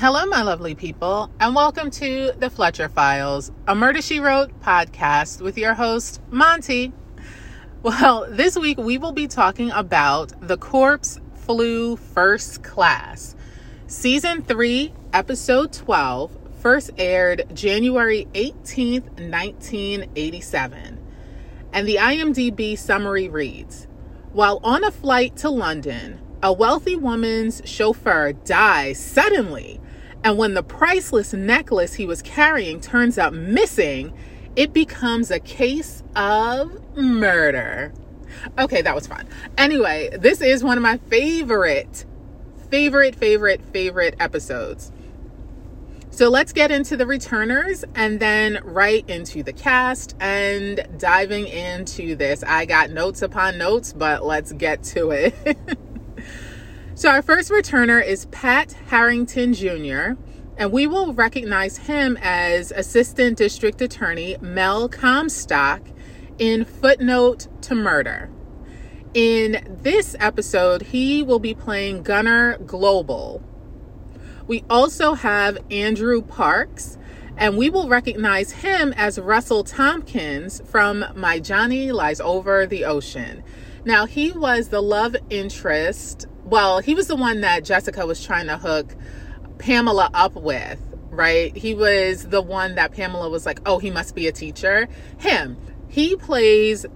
Hello, my lovely people, and welcome to the Fletcher Files, a Murder She Wrote podcast with your host, Monty. Well, this week we will be talking about The Corpse Flew First Class. Season 3, Episode 12, first aired January 18th, 1987. And the IMDb summary reads While on a flight to London, a wealthy woman's chauffeur dies suddenly and when the priceless necklace he was carrying turns out missing, it becomes a case of murder. Okay, that was fun. Anyway, this is one of my favorite, favorite, favorite, favorite episodes. So let's get into the returners and then right into the cast and diving into this. I got notes upon notes, but let's get to it. So, our first returner is Pat Harrington Jr., and we will recognize him as Assistant District Attorney Mel Comstock in Footnote to Murder. In this episode, he will be playing Gunner Global. We also have Andrew Parks, and we will recognize him as Russell Tompkins from My Johnny Lies Over the Ocean. Now, he was the love interest well, he was the one that Jessica was trying to hook Pamela up with, right? He was the one that Pamela was like, oh, he must be a teacher. Him. He plays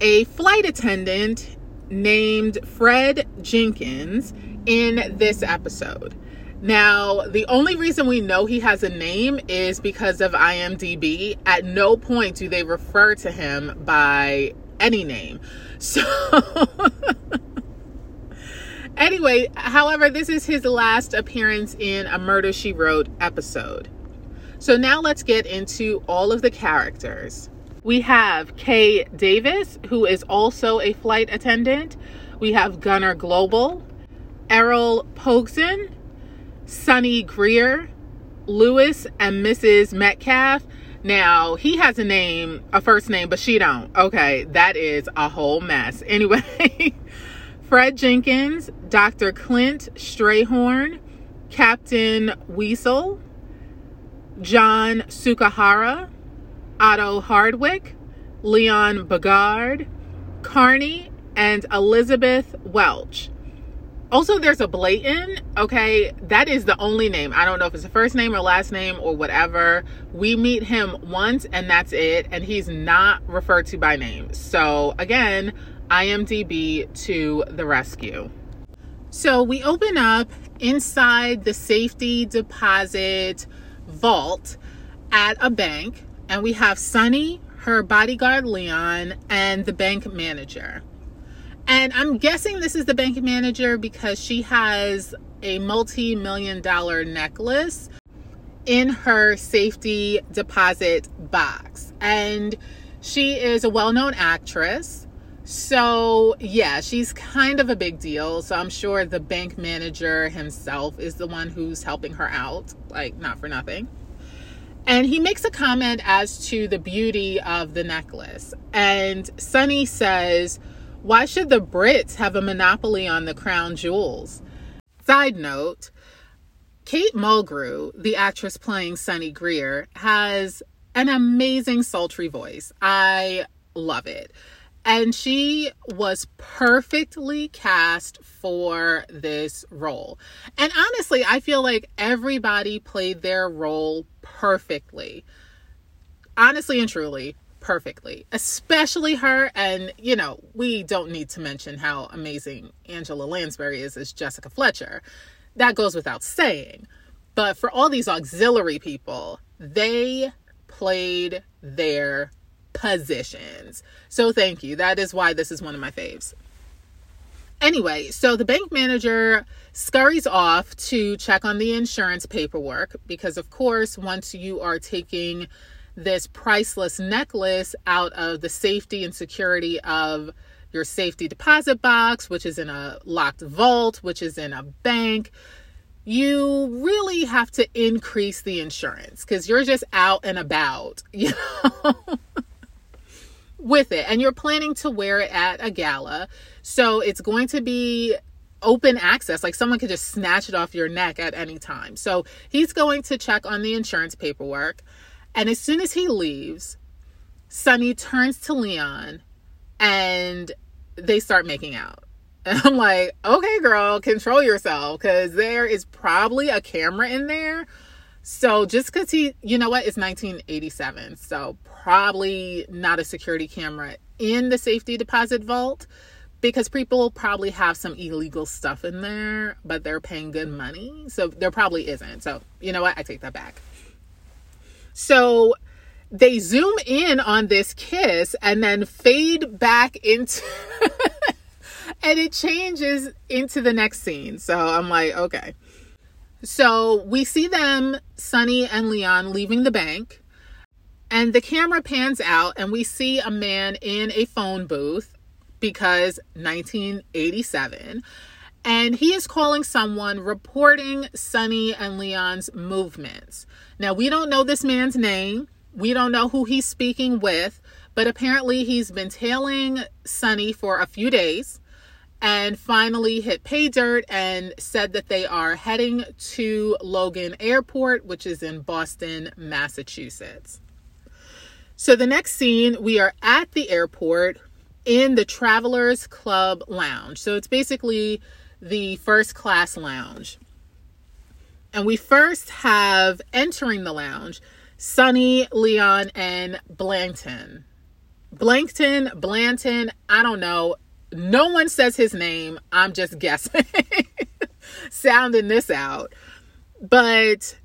a flight attendant named Fred Jenkins in this episode. Now, the only reason we know he has a name is because of IMDb. At no point do they refer to him by any name. So Anyway, however, this is his last appearance in a Murder She Wrote episode. So now let's get into all of the characters. We have Kay Davis, who is also a flight attendant. We have Gunner Global, Errol Pogson, Sonny Greer, Lewis and Mrs. Metcalf. Now, he has a name, a first name, but she don't. Okay, that is a whole mess. Anyway, Fred Jenkins, Dr. Clint Strayhorn, Captain Weasel, John Sukahara, Otto Hardwick, Leon Bagard, Carney, and Elizabeth Welch. Also, there's a Blayton. Okay, that is the only name. I don't know if it's a first name or last name or whatever. We meet him once and that's it. And he's not referred to by name. So, again, IMDb to the rescue. So we open up inside the safety deposit vault at a bank, and we have Sonny, her bodyguard Leon, and the bank manager. And I'm guessing this is the bank manager because she has a multi million dollar necklace in her safety deposit box. And she is a well known actress. So, yeah, she's kind of a big deal. So, I'm sure the bank manager himself is the one who's helping her out, like, not for nothing. And he makes a comment as to the beauty of the necklace. And Sonny says, Why should the Brits have a monopoly on the crown jewels? Side note Kate Mulgrew, the actress playing Sonny Greer, has an amazing sultry voice. I love it and she was perfectly cast for this role. And honestly, I feel like everybody played their role perfectly. Honestly and truly, perfectly. Especially her. And, you know, we don't need to mention how amazing Angela Lansbury is as Jessica Fletcher. That goes without saying. But for all these auxiliary people, they played their positions. So thank you. That is why this is one of my faves. Anyway, so the bank manager scurries off to check on the insurance paperwork because, of course, once you are taking this priceless necklace out of the safety and security of your safety deposit box, which is in a locked vault, which is in a bank, you really have to increase the insurance because you're just out and about, you know with it and you're planning to wear it at a gala. So it's going to be open access. Like someone could just snatch it off your neck at any time. So he's going to check on the insurance paperwork. And as soon as he leaves, Sonny turns to Leon and they start making out. And I'm like, okay, girl, control yourself because there is probably a camera in there. So just because he, you know what, it's 1987. So probably not a security camera in the safety deposit vault because people probably have some illegal stuff in there, but they're paying good money. So there probably isn't. So, you know what? I take that back. So they zoom in on this kiss and then fade back into and it changes into the next scene. So I'm like, okay. So we see them, Sonny and Leon, leaving the bank. And the camera pans out, and we see a man in a phone booth because 1987. And he is calling someone reporting Sonny and Leon's movements. Now, we don't know this man's name. We don't know who he's speaking with, but apparently he's been tailing Sonny for a few days and finally hit pay dirt and said that they are heading to Logan Airport, which is in Boston, Massachusetts. So the next scene, we are at the airport in the Travelers Club Lounge. So it's basically the first class lounge. And we first have entering the lounge Sonny, Leon, and Blanton. Blankton, Blanton, I don't know. No one says his name. I'm just guessing, sounding this out. But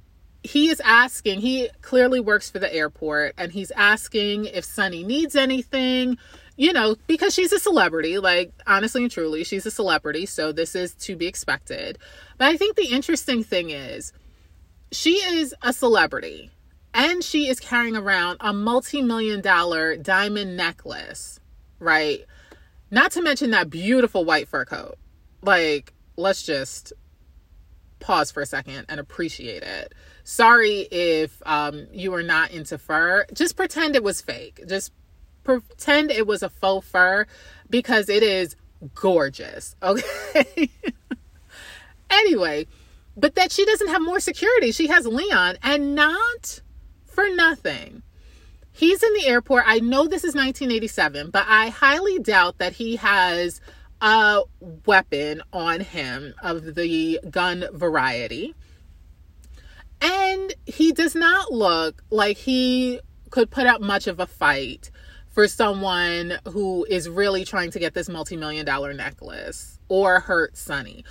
he is asking, he clearly works for the airport, and he's asking if Sonny needs anything you know, because she's a celebrity, like honestly and truly, she's a celebrity, so this is to be expected. But I think the interesting thing is she is a celebrity and she is carrying around a multi million dollar diamond necklace, right? Not to mention that beautiful white fur coat. Like, let's just pause for a second and appreciate it. Sorry if um, you are not into fur. Just pretend it was fake. Just pretend it was a faux fur because it is gorgeous. Okay. anyway, but that she doesn't have more security. She has Leon and not for nothing. He's in the airport. I know this is 1987, but I highly doubt that he has a weapon on him of the gun variety. And he does not look like he could put up much of a fight for someone who is really trying to get this multi-million dollar necklace or hurt Sonny.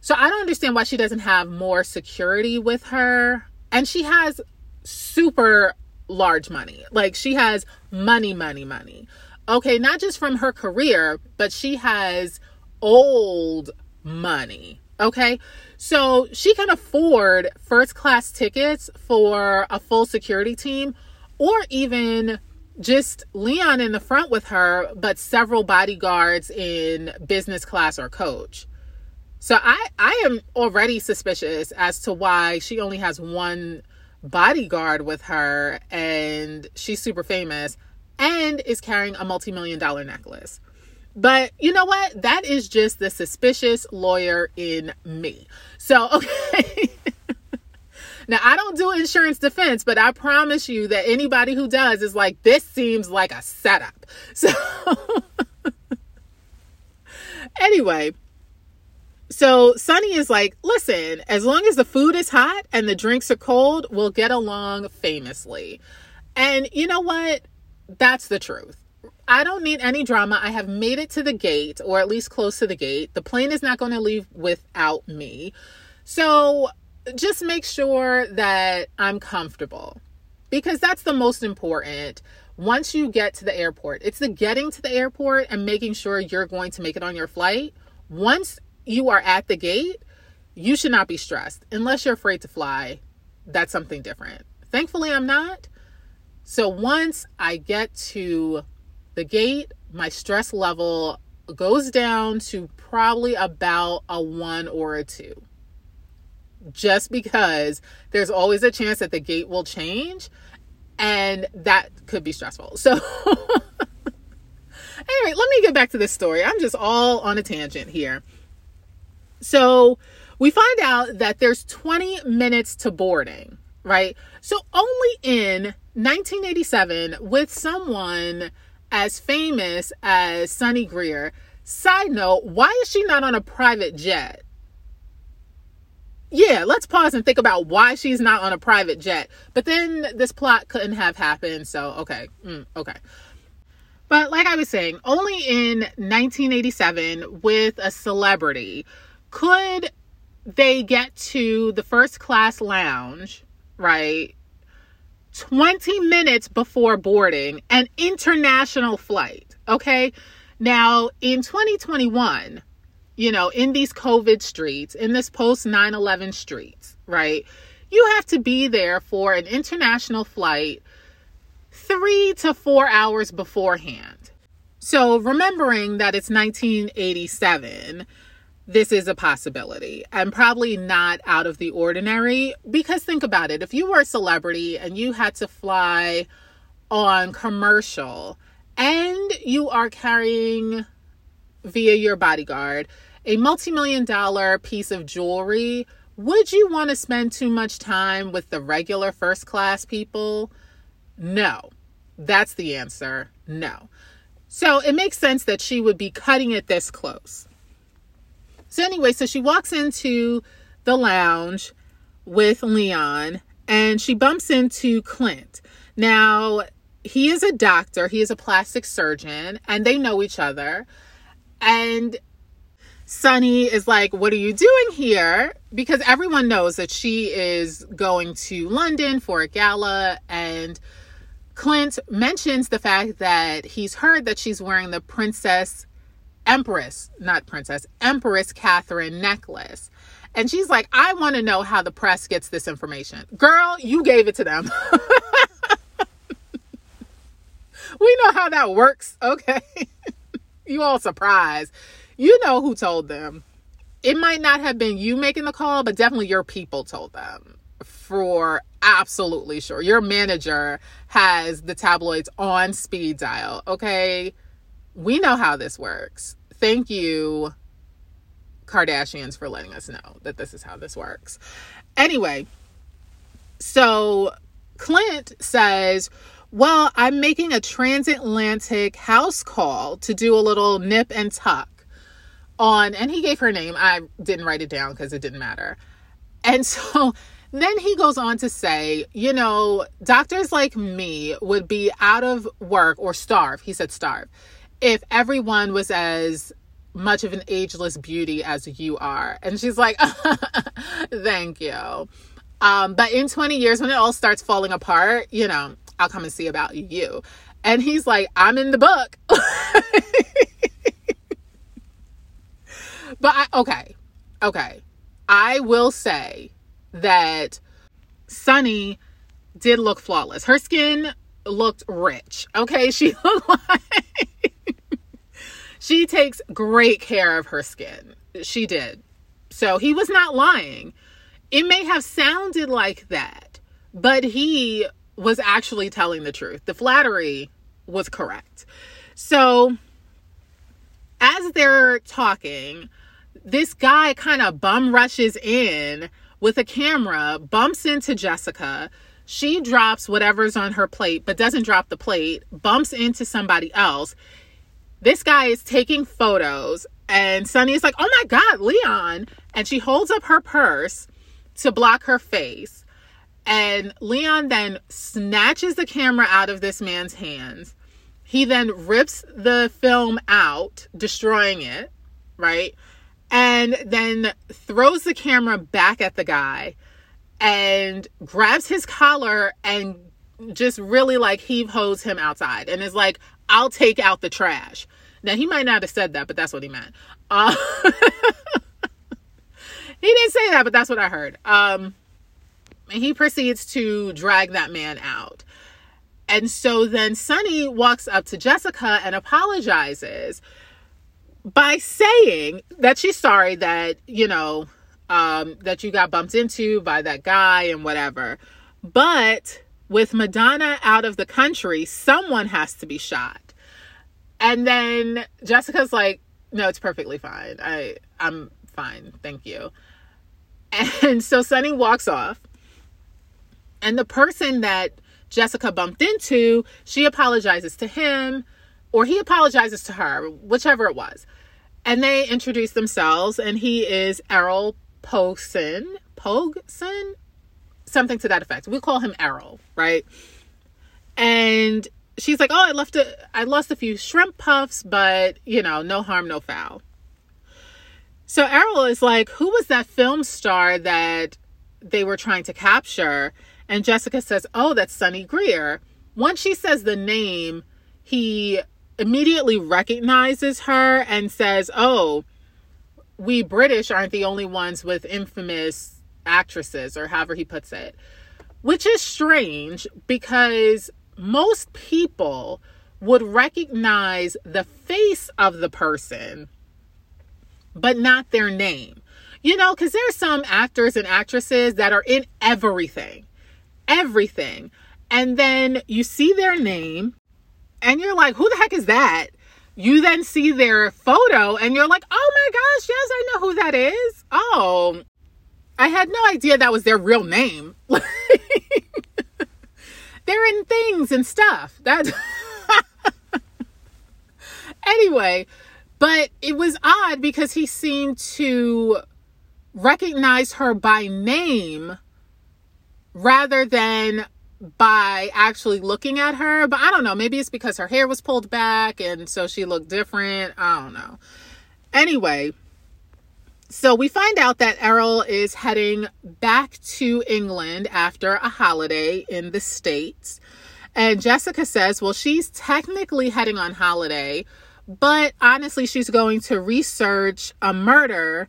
So I don't understand why she doesn't have more security with her. And she has super large money. Like she has money, money, money. Okay, not just from her career, but she has old money. Okay. So she can afford first class tickets for a full security team or even just Leon in the front with her, but several bodyguards in business class or coach. So I I am already suspicious as to why she only has one bodyguard with her and she's super famous and is carrying a multi-million dollar necklace. But you know what? That is just the suspicious lawyer in me. So, okay. Now, I don't do insurance defense, but I promise you that anybody who does is like, this seems like a setup. So, anyway, so Sonny is like, listen, as long as the food is hot and the drinks are cold, we'll get along famously. And you know what? That's the truth. I don't need any drama. I have made it to the gate, or at least close to the gate. The plane is not going to leave without me. So just make sure that I'm comfortable because that's the most important. Once you get to the airport, it's the getting to the airport and making sure you're going to make it on your flight. Once you are at the gate, you should not be stressed unless you're afraid to fly. That's something different. Thankfully, I'm not. So once I get to the gate, my stress level goes down to probably about a one or a two just because there's always a chance that the gate will change and that could be stressful. So, anyway, let me get back to this story. I'm just all on a tangent here. So we find out that there's 20 minutes to boarding, right? So only in 1987, with someone as famous as Sonny Greer, side note, why is she not on a private jet? yeah, let's pause and think about why she's not on a private jet. But then this plot couldn't have happened. So, okay. Mm, okay. But like I was saying, only in 1987 with a celebrity could they get to the first class lounge, right? 20 minutes before boarding an international flight. Okay. Now, in 2021, you know, in these COVID streets, in this post 9 11 streets, right? You have to be there for an international flight three to four hours beforehand. So, remembering that it's 1987, this is a possibility and probably not out of the ordinary because think about it if you were a celebrity and you had to fly on commercial and you are carrying via your bodyguard a multi million dollar piece of jewelry, would you want to spend too much time with the regular first class people? No. That's the answer. No. So it makes sense that she would be cutting it this close. So, anyway, so she walks into the lounge with Leon and she bumps into Clint. Now, he is a doctor, he is a plastic surgeon, and they know each other. And Sonny is like, What are you doing here? Because everyone knows that she is going to London for a gala. And Clint mentions the fact that he's heard that she's wearing the Princess Empress, not Princess, Empress Catherine necklace. And she's like, I want to know how the press gets this information. Girl, you gave it to them. we know how that works, okay? you all surprised you know who told them. It might not have been you making the call, but definitely your people told them for absolutely sure. Your manager has the tabloids on speed dial. Okay. We know how this works. Thank you, Kardashians, for letting us know that this is how this works. Anyway, so Clint says, Well, I'm making a transatlantic house call to do a little nip and tuck on, and he gave her name. I didn't write it down because it didn't matter. And so then he goes on to say, you know, doctors like me would be out of work or starve. He said starve if everyone was as much of an ageless beauty as you are. And she's like, thank you. Um, but in 20 years, when it all starts falling apart, you know, I'll come and see about you. And he's like, I'm in the book. But I, okay, okay. I will say that Sonny did look flawless. Her skin looked rich. Okay, she looked like she takes great care of her skin. She did. So he was not lying. It may have sounded like that, but he was actually telling the truth. The flattery was correct. So as they're talking, this guy kind of bum rushes in with a camera, bumps into Jessica. She drops whatever's on her plate, but doesn't drop the plate, bumps into somebody else. This guy is taking photos, and Sonny is like, Oh my God, Leon. And she holds up her purse to block her face. And Leon then snatches the camera out of this man's hands. He then rips the film out, destroying it, right? and then throws the camera back at the guy and grabs his collar and just really like heave hose him outside and is like, I'll take out the trash. Now, he might not have said that, but that's what he meant. Uh, he didn't say that, but that's what I heard. Um, and he proceeds to drag that man out. And so then Sonny walks up to Jessica and apologizes by saying that she's sorry that, you know, um, that you got bumped into by that guy and whatever. But with Madonna out of the country, someone has to be shot. And then Jessica's like, no, it's perfectly fine. I I'm fine, thank you. And so Sonny walks off. And the person that Jessica bumped into, she apologizes to him or he apologizes to her, whichever it was. And they introduce themselves, and he is Errol Pogson. Pogson? Something to that effect. We call him Errol, right? And she's like, "Oh, I left a, I lost a few shrimp puffs, but you know, no harm, no foul." So Errol is like, "Who was that film star that they were trying to capture?" And Jessica says, "Oh, that's Sonny Greer." Once she says the name, he immediately recognizes her and says, "Oh, we British aren't the only ones with infamous actresses or however he puts it." Which is strange because most people would recognize the face of the person, but not their name. You know, because there's some actors and actresses that are in everything, everything. And then you see their name and you're like, who the heck is that? You then see their photo and you're like, oh my gosh, yes, I know who that is. Oh, I had no idea that was their real name. They're in things and stuff. That anyway, but it was odd because he seemed to recognize her by name rather than by actually looking at her. But I don't know. Maybe it's because her hair was pulled back and so she looked different. I don't know. Anyway, so we find out that Errol is heading back to England after a holiday in the States. And Jessica says, well, she's technically heading on holiday, but honestly, she's going to research a murder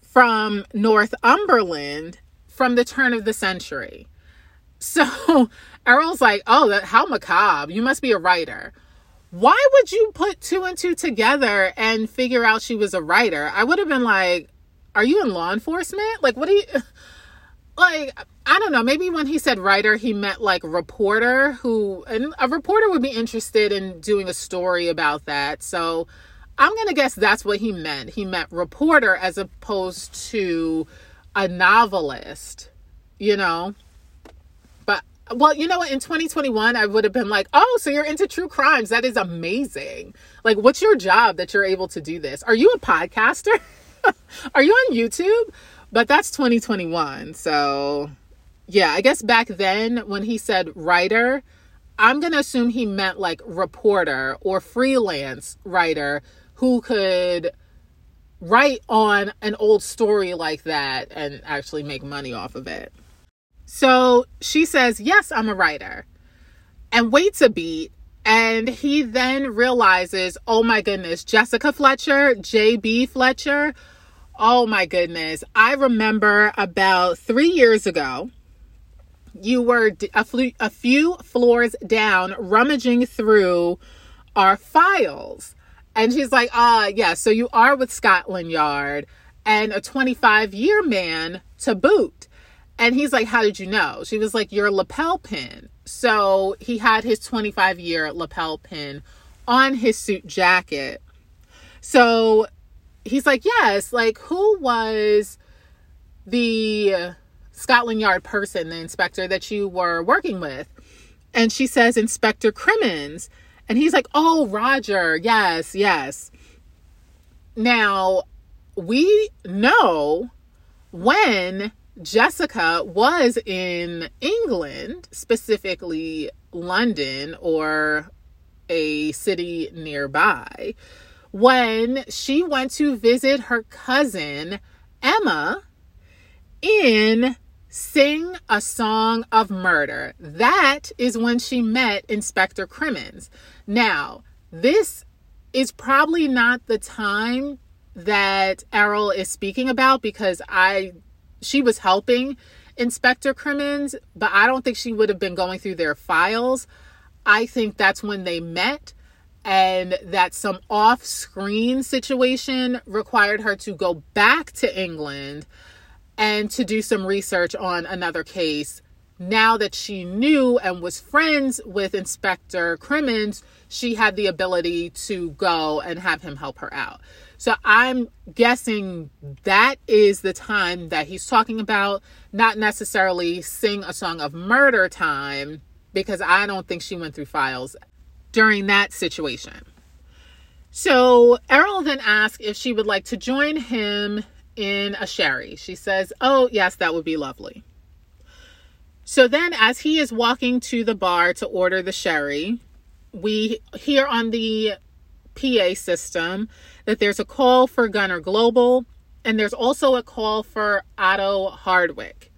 from Northumberland from the turn of the century. So Errol's like, oh, how macabre. You must be a writer why would you put two and two together and figure out she was a writer? I would have been like, are you in law enforcement? Like, what do you, like, I don't know. Maybe when he said writer, he meant like reporter who, and a reporter would be interested in doing a story about that. So I'm going to guess that's what he meant. He meant reporter as opposed to a novelist, you know? Well, you know what? In 2021, I would have been like, oh, so you're into true crimes. That is amazing. Like, what's your job that you're able to do this? Are you a podcaster? Are you on YouTube? But that's 2021. So, yeah, I guess back then when he said writer, I'm going to assume he meant like reporter or freelance writer who could write on an old story like that and actually make money off of it. So she says, Yes, I'm a writer, and waits a beat. And he then realizes, Oh my goodness, Jessica Fletcher, JB Fletcher. Oh my goodness. I remember about three years ago, you were a, fl- a few floors down rummaging through our files. And she's like, Ah, yeah, so you are with Scotland Yard and a 25 year man to boot. And he's like, How did you know? She was like, Your lapel pin. So he had his 25 year lapel pin on his suit jacket. So he's like, Yes, like, who was the Scotland Yard person, the inspector that you were working with? And she says, Inspector Crimmins. And he's like, Oh, Roger. Yes, yes. Now, we know when Jessica was in England, specifically London or a city nearby, when she went to visit her cousin Emma in Sing a Song of Murder. That is when she met Inspector Crimmins. Now, this is probably not the time that Errol is speaking about because I she was helping Inspector Crimmins, but I don't think she would have been going through their files. I think that's when they met and that some off screen situation required her to go back to England and to do some research on another case. Now that she knew and was friends with Inspector Crimmins, she had the ability to go and have him help her out. So I'm guessing that is the time that he's talking about, not necessarily sing a song of murder time, because I don't think she went through files during that situation. So Errol then asks if she would like to join him in a sherry. She says, Oh, yes, that would be lovely. So then, as he is walking to the bar to order the sherry, we hear on the PA system that there's a call for Gunnar Global and there's also a call for Otto Hardwick.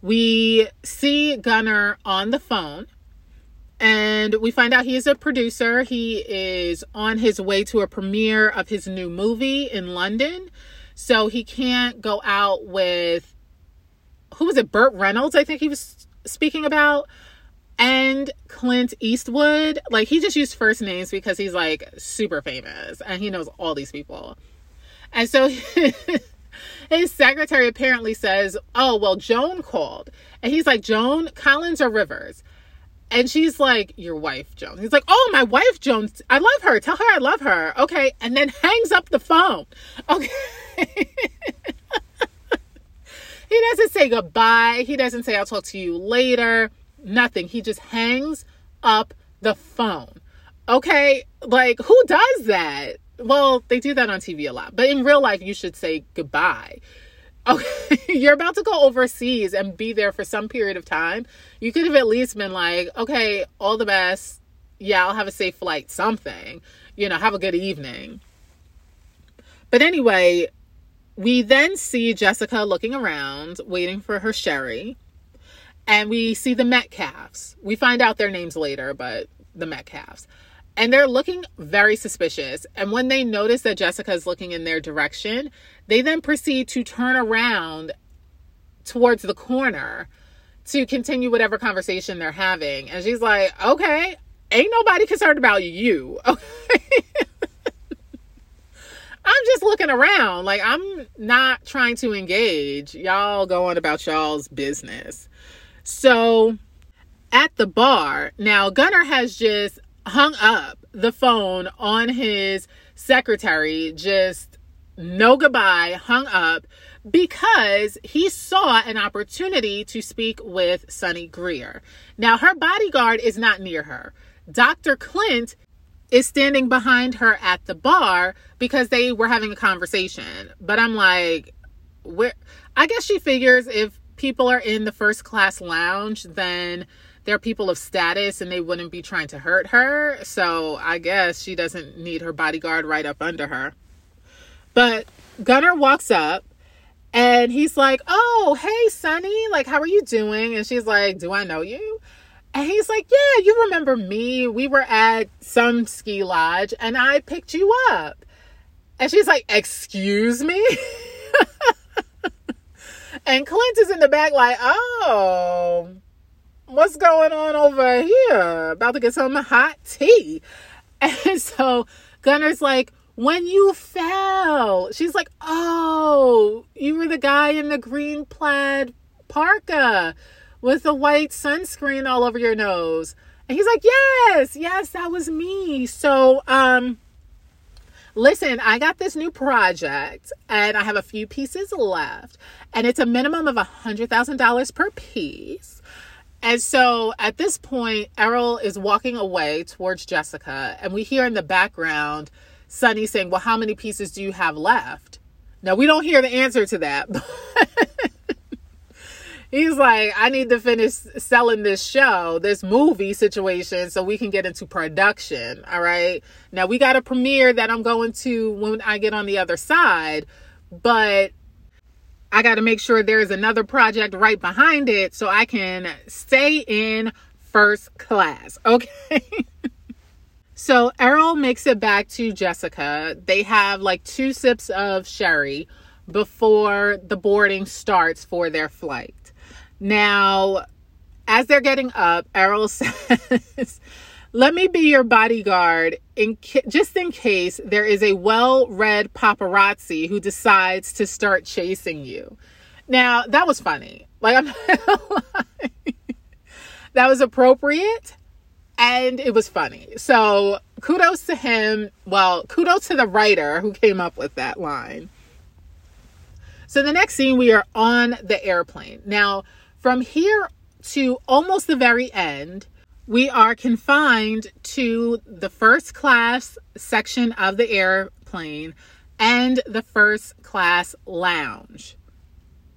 We see Gunnar on the phone and we find out he is a producer. He is on his way to a premiere of his new movie in London. So he can't go out with who was it? Burt Reynolds, I think he was speaking about. And Clint Eastwood. Like he just used first names because he's like super famous and he knows all these people. And so his secretary apparently says, Oh, well, Joan called. And he's like, Joan, Collins or Rivers? And she's like, Your wife, Joan. He's like, Oh, my wife, Joan. I love her. Tell her I love her. Okay. And then hangs up the phone. Okay. he doesn't say goodbye. He doesn't say, I'll talk to you later. Nothing. He just hangs up the phone. Okay. Like, who does that? Well, they do that on TV a lot. But in real life, you should say goodbye okay, you're about to go overseas and be there for some period of time. You could have at least been like, okay, all the best. Yeah, I'll have a safe flight, something. You know, have a good evening. But anyway, we then see Jessica looking around, waiting for her sherry. And we see the Metcalfs. We find out their names later, but the Metcalfs and they're looking very suspicious. And when they notice that Jessica is looking in their direction, they then proceed to turn around towards the corner to continue whatever conversation they're having. And she's like, okay, ain't nobody concerned about you. I'm just looking around. Like, I'm not trying to engage. Y'all go on about y'all's business. So, at the bar, now Gunnar has just hung up the phone on his secretary, just no goodbye, hung up because he saw an opportunity to speak with Sonny Greer. Now, her bodyguard is not near her. Dr. Clint is standing behind her at the bar because they were having a conversation. But I'm like, where? I guess she figures if people are in the first class lounge, then they're people of status and they wouldn't be trying to hurt her. So I guess she doesn't need her bodyguard right up under her. But Gunnar walks up and he's like, Oh, hey, Sonny, like, how are you doing? And she's like, Do I know you? And he's like, Yeah, you remember me. We were at some ski lodge and I picked you up. And she's like, Excuse me? and Clint is in the back, like, Oh, what's going on over here? About to get some hot tea. And so Gunnar's like, when you fell, she's like, oh, you were the guy in the green plaid parka with the white sunscreen all over your nose. And he's like, yes, yes, that was me. So, um, listen, I got this new project and I have a few pieces left, and it's a minimum of a hundred thousand dollars per piece. And so at this point, Errol is walking away towards Jessica, and we hear in the background Sonny saying, Well, how many pieces do you have left? Now, we don't hear the answer to that. He's like, I need to finish selling this show, this movie situation, so we can get into production. All right. Now, we got a premiere that I'm going to when I get on the other side, but I got to make sure there's another project right behind it so I can stay in first class. Okay. so Errol makes it back to Jessica. They have like two sips of sherry before the boarding starts for their flight. Now, as they're getting up, Errol says, let me be your bodyguard in ca- just in case there is a well-read paparazzi who decides to start chasing you. Now, that was funny. Like I'm That was appropriate and it was funny. So, kudos to him. Well, kudos to the writer who came up with that line. So the next scene, we are on the airplane. Now, from here to almost the very end, we are confined to the first class section of the airplane and the first class lounge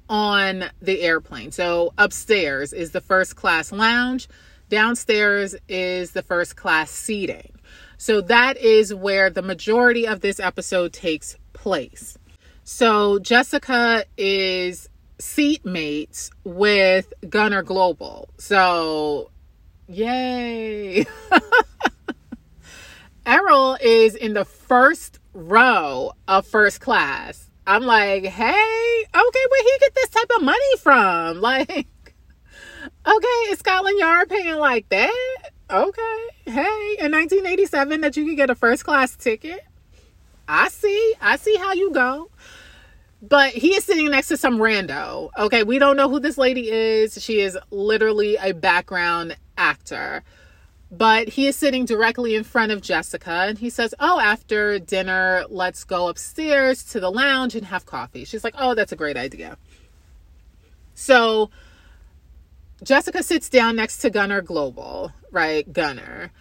on the airplane. So upstairs is the first class lounge, downstairs is the first class seating. So that is where the majority of this episode takes place. So Jessica is seatmates with Gunner Global. So, yay. Errol is in the first row of first class. I'm like, hey, okay, where he get this type of money from? Like, okay, is Scotland Yard paying like that? Okay, hey, in 1987 that you could get a first class ticket. I see, I see how you go. But he is sitting next to some rando. Okay, we don't know who this lady is. She is literally a background actor. But he is sitting directly in front of Jessica and he says, Oh, after dinner, let's go upstairs to the lounge and have coffee. She's like, Oh, that's a great idea. So Jessica sits down next to Gunnar Global, right? Gunnar.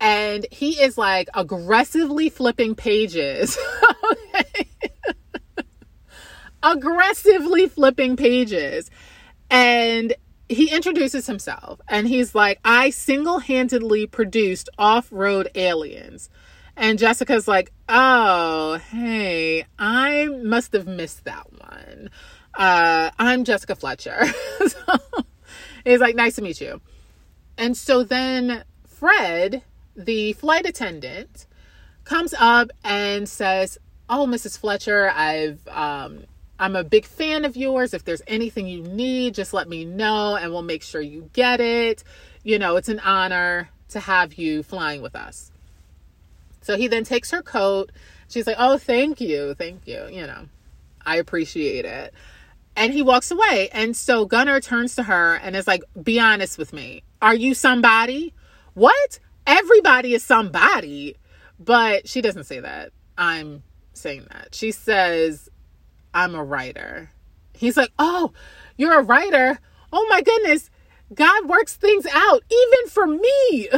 And he is like aggressively flipping pages. aggressively flipping pages. And he introduces himself and he's like, I single handedly produced off road aliens. And Jessica's like, Oh, hey, I must have missed that one. Uh, I'm Jessica Fletcher. so he's like, Nice to meet you. And so then Fred, the flight attendant, comes up and says, Oh, Mrs. Fletcher, I've um, I'm a big fan of yours. If there's anything you need, just let me know and we'll make sure you get it. You know, it's an honor to have you flying with us. So he then takes her coat. She's like, Oh, thank you. Thank you. You know, I appreciate it. And he walks away. And so Gunnar turns to her and is like, Be honest with me. Are you somebody? What? Everybody is somebody. But she doesn't say that. I'm saying that. She says, I'm a writer. He's like, Oh, you're a writer? Oh my goodness. God works things out, even for me.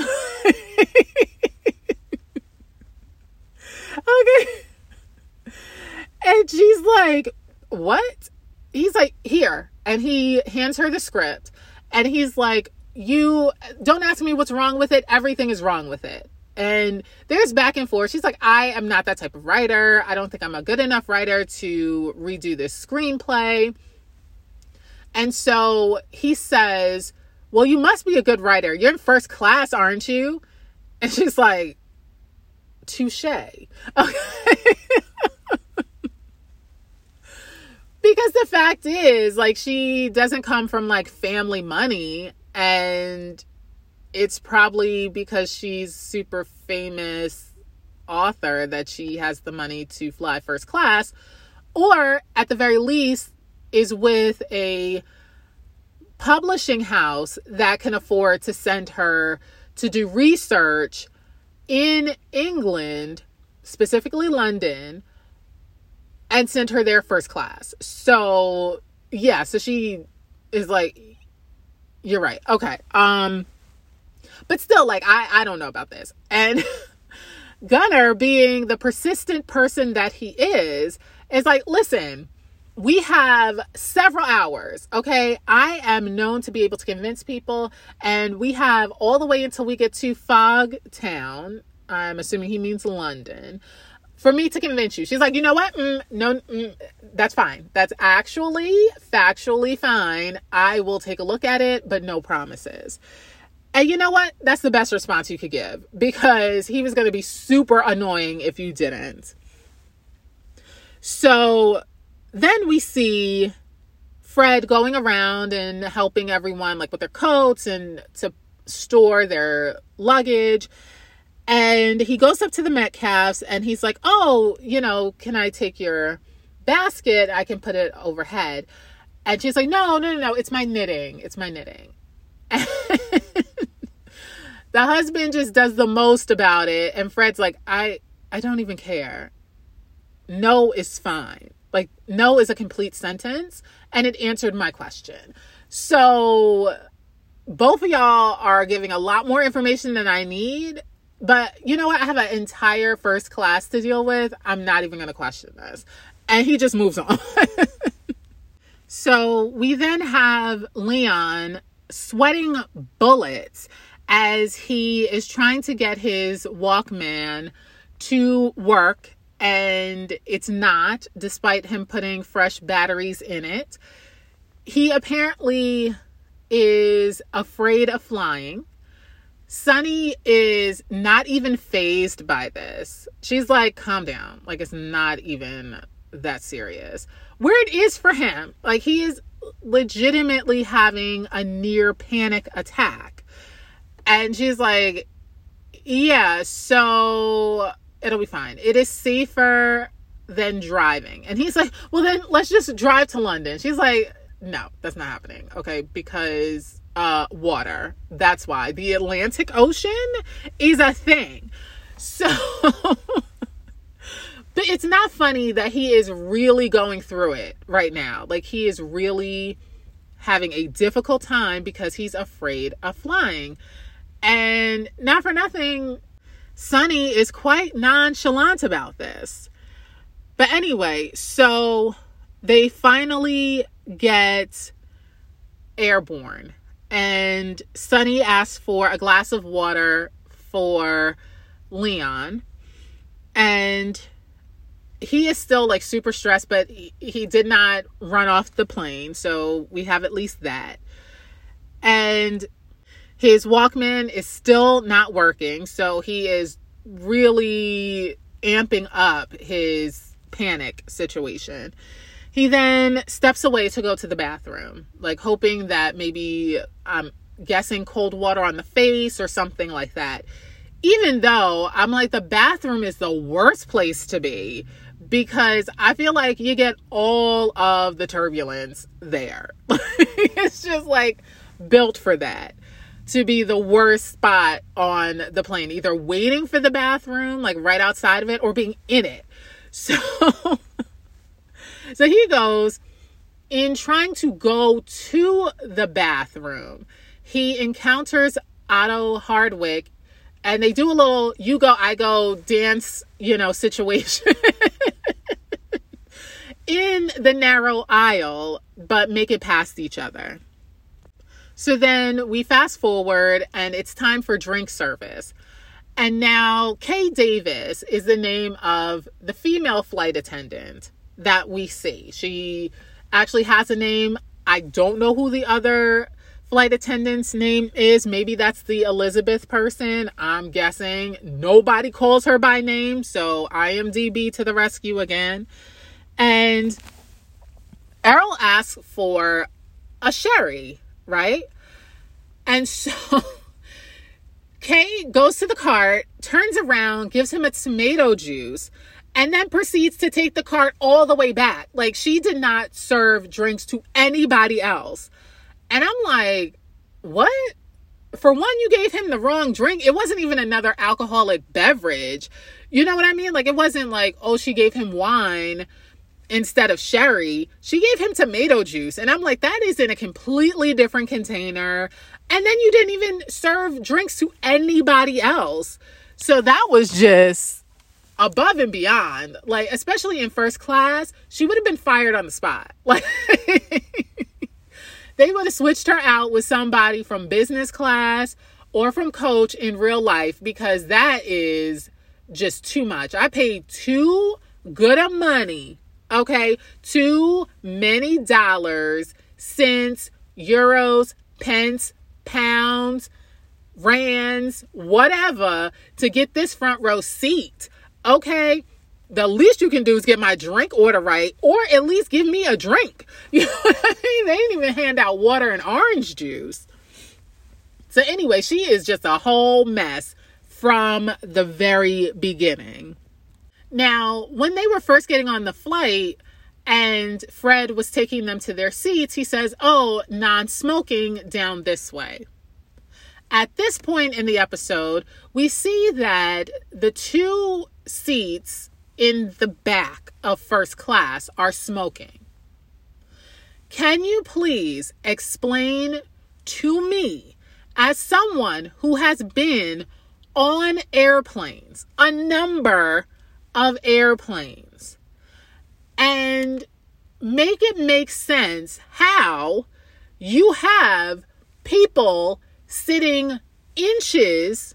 okay. And she's like, What? He's like, Here. And he hands her the script. And he's like, You don't ask me what's wrong with it. Everything is wrong with it. And there's back and forth. She's like, I am not that type of writer. I don't think I'm a good enough writer to redo this screenplay. And so he says, Well, you must be a good writer. You're in first class, aren't you? And she's like, Touche. Okay. because the fact is, like, she doesn't come from like family money. And it's probably because she's super famous author that she has the money to fly first class or at the very least is with a publishing house that can afford to send her to do research in England, specifically London, and send her there first class. So, yeah, so she is like you're right. Okay. Um but still, like, I, I don't know about this. And Gunner, being the persistent person that he is, is like, listen, we have several hours. Okay. I am known to be able to convince people, and we have all the way until we get to Fog Town. I'm assuming he means London. For me to convince you, she's like, you know what? Mm, no, mm, that's fine. That's actually factually fine. I will take a look at it, but no promises. And you know what? That's the best response you could give because he was going to be super annoying if you didn't. So then we see Fred going around and helping everyone, like with their coats and to store their luggage. And he goes up to the Metcalfs and he's like, Oh, you know, can I take your basket? I can put it overhead. And she's like, No, no, no, no, it's my knitting. It's my knitting. the husband just does the most about it and Fred's like, "I I don't even care." No is fine. Like no is a complete sentence and it answered my question. So both of y'all are giving a lot more information than I need. But you know what? I have an entire first class to deal with. I'm not even going to question this. And he just moves on. so we then have Leon sweating bullets as he is trying to get his Walkman to work. And it's not, despite him putting fresh batteries in it. He apparently is afraid of flying. Sonny is not even fazed by this. She's like, calm down. Like, it's not even that serious. Where it is for him, like, he is legitimately having a near panic attack. And she's like, yeah, so it'll be fine. It is safer than driving. And he's like, well, then let's just drive to London. She's like, no, that's not happening. Okay, because uh water. That's why the Atlantic Ocean is a thing. So but it's not funny that he is really going through it right now. Like he is really having a difficult time because he's afraid of flying. And not for nothing, Sonny is quite nonchalant about this. But anyway, so they finally get airborne. And Sonny asks for a glass of water for Leon. And he is still like super stressed, but he, he did not run off the plane. So we have at least that. And his Walkman is still not working. So he is really amping up his panic situation. He then steps away to go to the bathroom, like hoping that maybe I'm guessing cold water on the face or something like that. Even though I'm like, the bathroom is the worst place to be because I feel like you get all of the turbulence there. it's just like built for that to be the worst spot on the plane, either waiting for the bathroom, like right outside of it, or being in it. So so he goes, in trying to go to the bathroom, he encounters Otto Hardwick and they do a little you go, I go dance, you know, situation in the narrow aisle, but make it past each other. So then we fast forward and it's time for drink service. And now Kay Davis is the name of the female flight attendant that we see. She actually has a name. I don't know who the other flight attendant's name is. Maybe that's the Elizabeth person. I'm guessing nobody calls her by name. So IMDb to the rescue again. And Errol asks for a sherry, right? And so Kay goes to the cart, turns around, gives him a tomato juice and then proceeds to take the cart all the way back. Like she did not serve drinks to anybody else. And I'm like, what? For one, you gave him the wrong drink. It wasn't even another alcoholic beverage. You know what I mean? Like it wasn't like, oh, she gave him wine instead of sherry. She gave him tomato juice. And I'm like, that is in a completely different container. And then you didn't even serve drinks to anybody else. So that was just above and beyond. Like, especially in first class, she would have been fired on the spot. Like, they would have switched her out with somebody from business class or from coach in real life because that is just too much. I paid too good of money, okay? Too many dollars, cents, euros, pence, pounds, rands, whatever to get this front row seat okay, the least you can do is get my drink order right, or at least give me a drink. You know what I mean? They didn't even hand out water and orange juice. So, anyway, she is just a whole mess from the very beginning. Now, when they were first getting on the flight and Fred was taking them to their seats, he says, Oh, non smoking down this way. At this point in the episode, we see that the two seats in the back of first class are smoking. Can you please explain to me, as someone who has been on airplanes, a number of airplanes, and make it make sense how you have people sitting inches,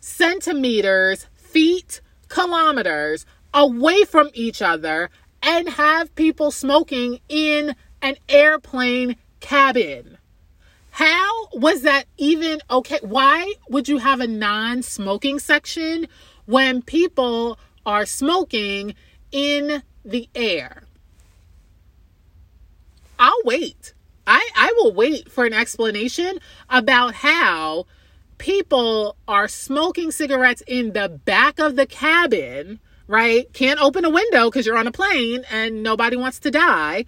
centimeters, feet, kilometers away from each other and have people smoking in an airplane cabin. How was that even okay? Why would you have a non smoking section when people are smoking in the air? I'll wait. I, I will wait for an explanation about how people are smoking cigarettes in the back of the cabin, right? Can't open a window because you're on a plane and nobody wants to die.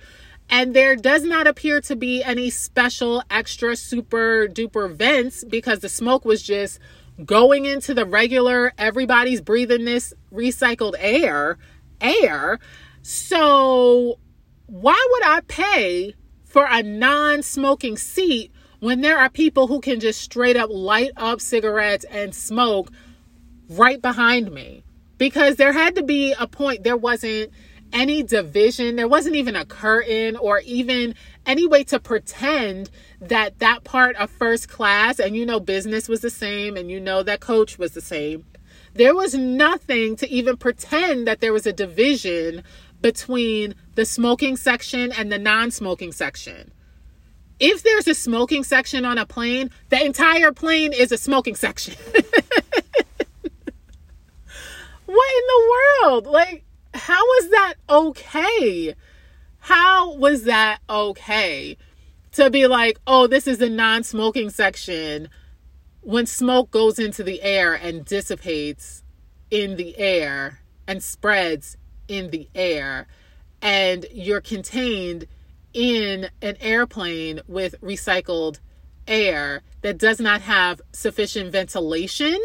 And there does not appear to be any special extra super duper vents because the smoke was just going into the regular, everybody's breathing this recycled air, air. So why would I pay for a non smoking seat when there are people who can just straight up light up cigarettes and smoke right behind me? Because there had to be a point, there wasn't any division, there wasn't even a curtain or even any way to pretend that that part of first class and you know business was the same and you know that coach was the same. There was nothing to even pretend that there was a division between the smoking section and the non smoking section. If there's a smoking section on a plane, the entire plane is a smoking section. what in the world? Like, how is that okay? How was that okay to be like, oh, this is a non smoking section when smoke goes into the air and dissipates in the air and spreads in the air and you're contained in an airplane with recycled air that does not have sufficient ventilation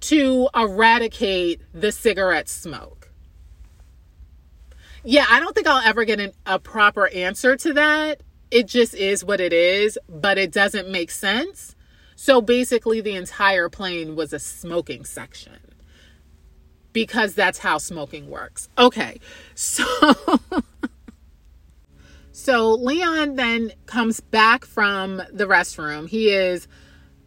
to eradicate the cigarette smoke. Yeah, I don't think I'll ever get an, a proper answer to that. It just is what it is, but it doesn't make sense. So basically, the entire plane was a smoking section because that's how smoking works. Okay, so. so Leon then comes back from the restroom. He is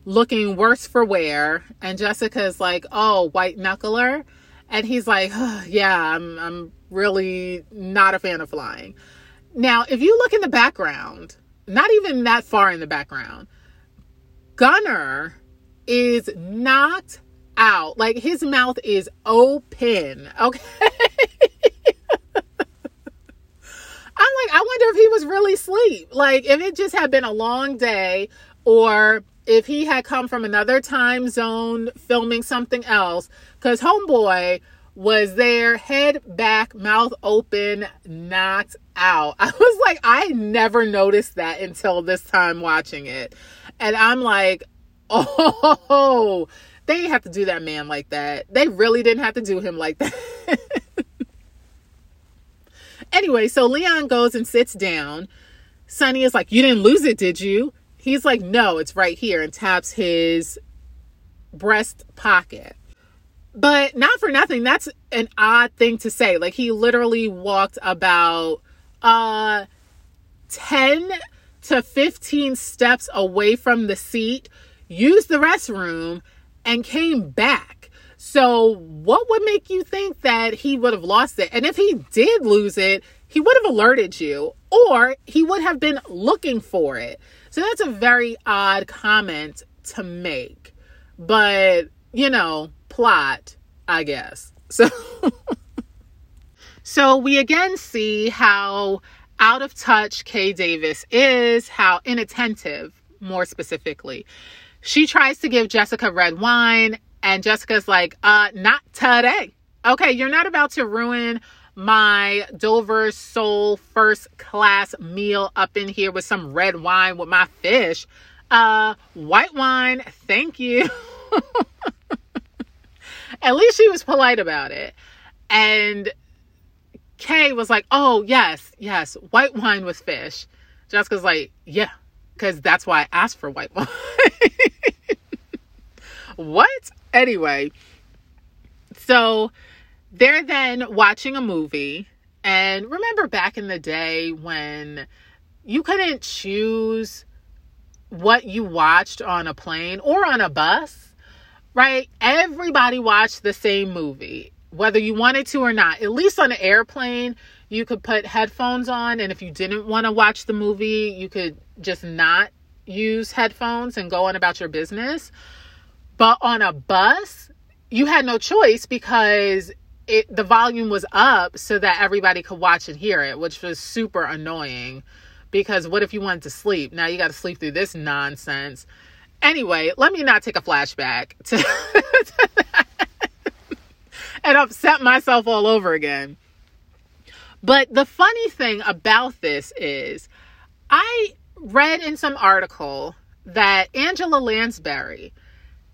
looking worse for wear, and Jessica's like, "Oh, white knuckler," and he's like, "Yeah, I'm, I'm really not a fan of flying." Now, if you look in the background, not even that far in the background, Gunner is not out. Like his mouth is open. Okay. I'm like, I wonder if he was really asleep. Like if it just had been a long day or if he had come from another time zone filming something else. Cause homeboy was there, head back, mouth open, knocked out. I was like, I never noticed that until this time watching it. And I'm like, oh, they didn't have to do that man like that. They really didn't have to do him like that. anyway, so Leon goes and sits down. Sonny is like, You didn't lose it, did you? He's like, No, it's right here, and taps his breast pocket. But not for nothing, that's an odd thing to say. Like he literally walked about uh 10 to 15 steps away from the seat, used the restroom, and came back. So, what would make you think that he would have lost it? And if he did lose it, he would have alerted you or he would have been looking for it. So, that's a very odd comment to make. But, you know, plot, I guess. So, so we again see how out of touch Kay Davis is, how inattentive, more specifically. She tries to give Jessica red wine, and Jessica's like, uh, not today. Okay, you're not about to ruin my Dover sole first class meal up in here with some red wine with my fish. uh, white wine, thank you. At least she was polite about it. And Kay was like, oh, yes, yes, white wine with fish. Jessica's like, yeah, because that's why I asked for white wine. what? Anyway, so they're then watching a movie. And remember back in the day when you couldn't choose what you watched on a plane or on a bus, right? Everybody watched the same movie, whether you wanted to or not. At least on an airplane, you could put headphones on. And if you didn't want to watch the movie, you could just not use headphones and go on about your business. But on a bus, you had no choice because it the volume was up so that everybody could watch and hear it, which was super annoying. Because what if you wanted to sleep? Now you got to sleep through this nonsense. Anyway, let me not take a flashback to, to and upset myself all over again. But the funny thing about this is, I read in some article that Angela Lansbury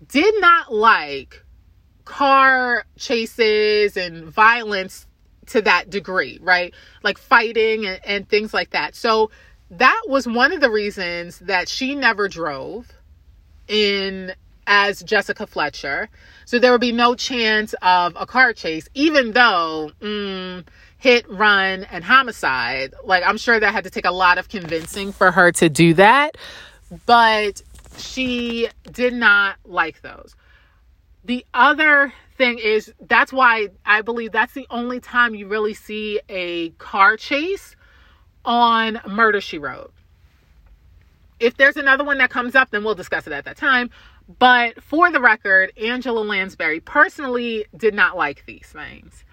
did not like car chases and violence to that degree, right? Like fighting and, and, things like that. So that was one of the reasons that she never drove in as Jessica Fletcher. So there would be no chance of a car chase, even though mm, hit, run, and homicide. Like I'm sure that had to take a lot of convincing for her to do that. But she did not like those. The other thing is that's why I believe that's the only time you really see a car chase on Murder She Wrote. If there's another one that comes up, then we'll discuss it at that time. But for the record, Angela Lansbury personally did not like these things.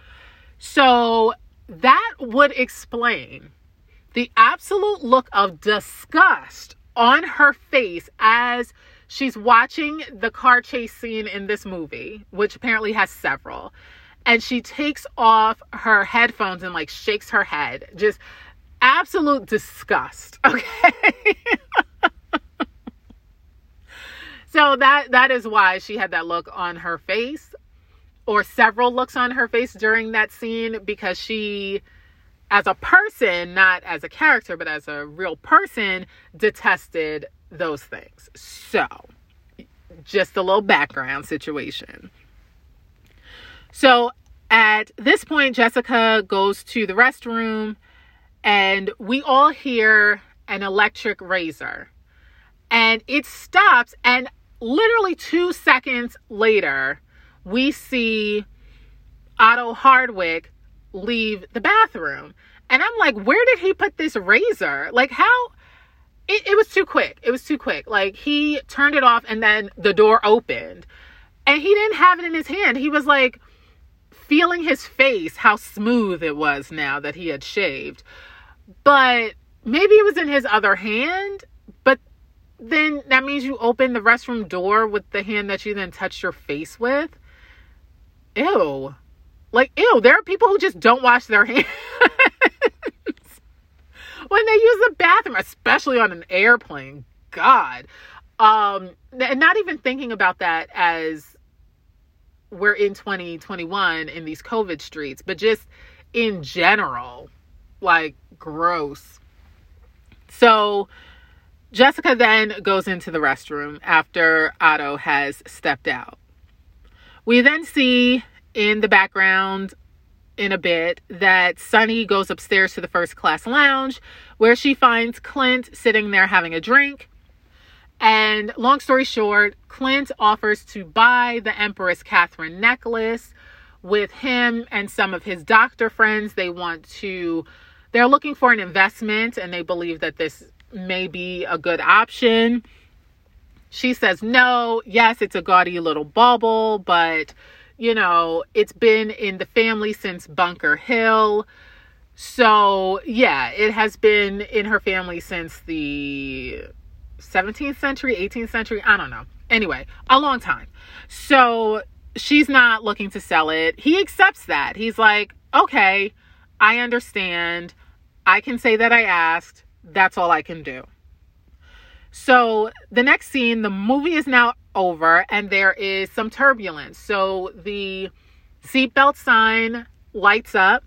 So that would explain the absolute look of disgust on her face as she's watching the car chase scene in this movie, which apparently has several. And she takes off her headphones and like shakes her head. Just absolute disgust. Okay. So that that is why she had that look on her face or several looks on her face during that scene because she as a person, not as a character, but as a real person, detested those things. So, just a little background situation. So, at this point, Jessica goes to the restroom, and we all hear an electric razor. And it stops, and literally two seconds later, we see Otto Hardwick leave the bathroom. And I'm like, where did he put this razor? Like, how? It, it was too quick. It was too quick. Like, he turned it off and then the door opened. And he didn't have it in his hand. He was like feeling his face, how smooth it was now that he had shaved. But maybe it was in his other hand. Then that means you open the restroom door with the hand that you then touched your face with. Ew. Like, ew, there are people who just don't wash their hands when they use the bathroom, especially on an airplane. God. Um, and not even thinking about that as we're in 2021 in these COVID streets, but just in general, like gross. So Jessica then goes into the restroom after Otto has stepped out. We then see in the background in a bit that Sonny goes upstairs to the first class lounge where she finds Clint sitting there having a drink. And long story short, Clint offers to buy the Empress Catherine necklace with him and some of his doctor friends. They want to, they're looking for an investment and they believe that this may be a good option. She says no. Yes, it's a gaudy little bauble, but you know, it's been in the family since Bunker Hill. So, yeah, it has been in her family since the 17th century, 18th century. I don't know. Anyway, a long time. So, she's not looking to sell it. He accepts that. He's like, okay, I understand. I can say that I asked. That's all I can do. So the next scene, the movie is now over and there is some turbulence. So the seatbelt sign lights up.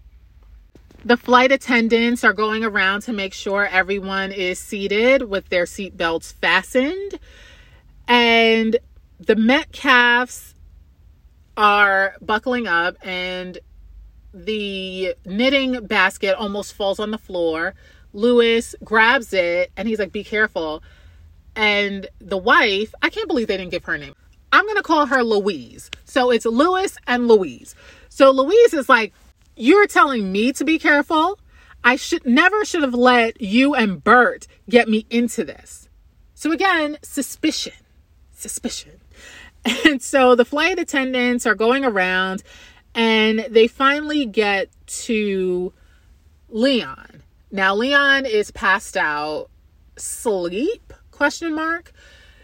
The flight attendants are going around to make sure everyone is seated with their seatbelts fastened. And the Metcalfs are buckling up, and the knitting basket almost falls on the floor. Lewis grabs it and he's like, Be careful. And the wife, I can't believe they didn't give her name. I'm going to call her Louise. So it's Lewis and Louise. So Louise is like, You're telling me to be careful? I should never should have let you and Bert get me into this. So again, suspicion. Suspicion. And so the flight attendants are going around and they finally get to Leon. Now Leon is passed out sleep question mark.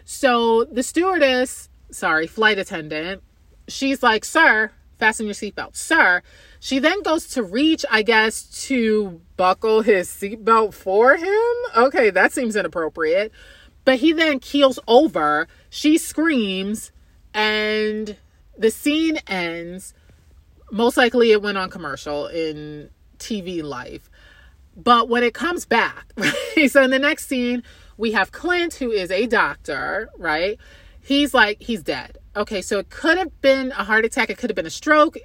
So the stewardess, sorry, flight attendant, she's like, "Sir, fasten your seatbelt." Sir, she then goes to reach, I guess, to buckle his seatbelt for him. Okay, that seems inappropriate. But he then keels over. She screams and the scene ends. Most likely it went on commercial in TV life. But when it comes back, right? So in the next scene, we have Clint, who is a doctor, right? He's like, he's dead. Okay, so it could have been a heart attack, it could have been a stroke.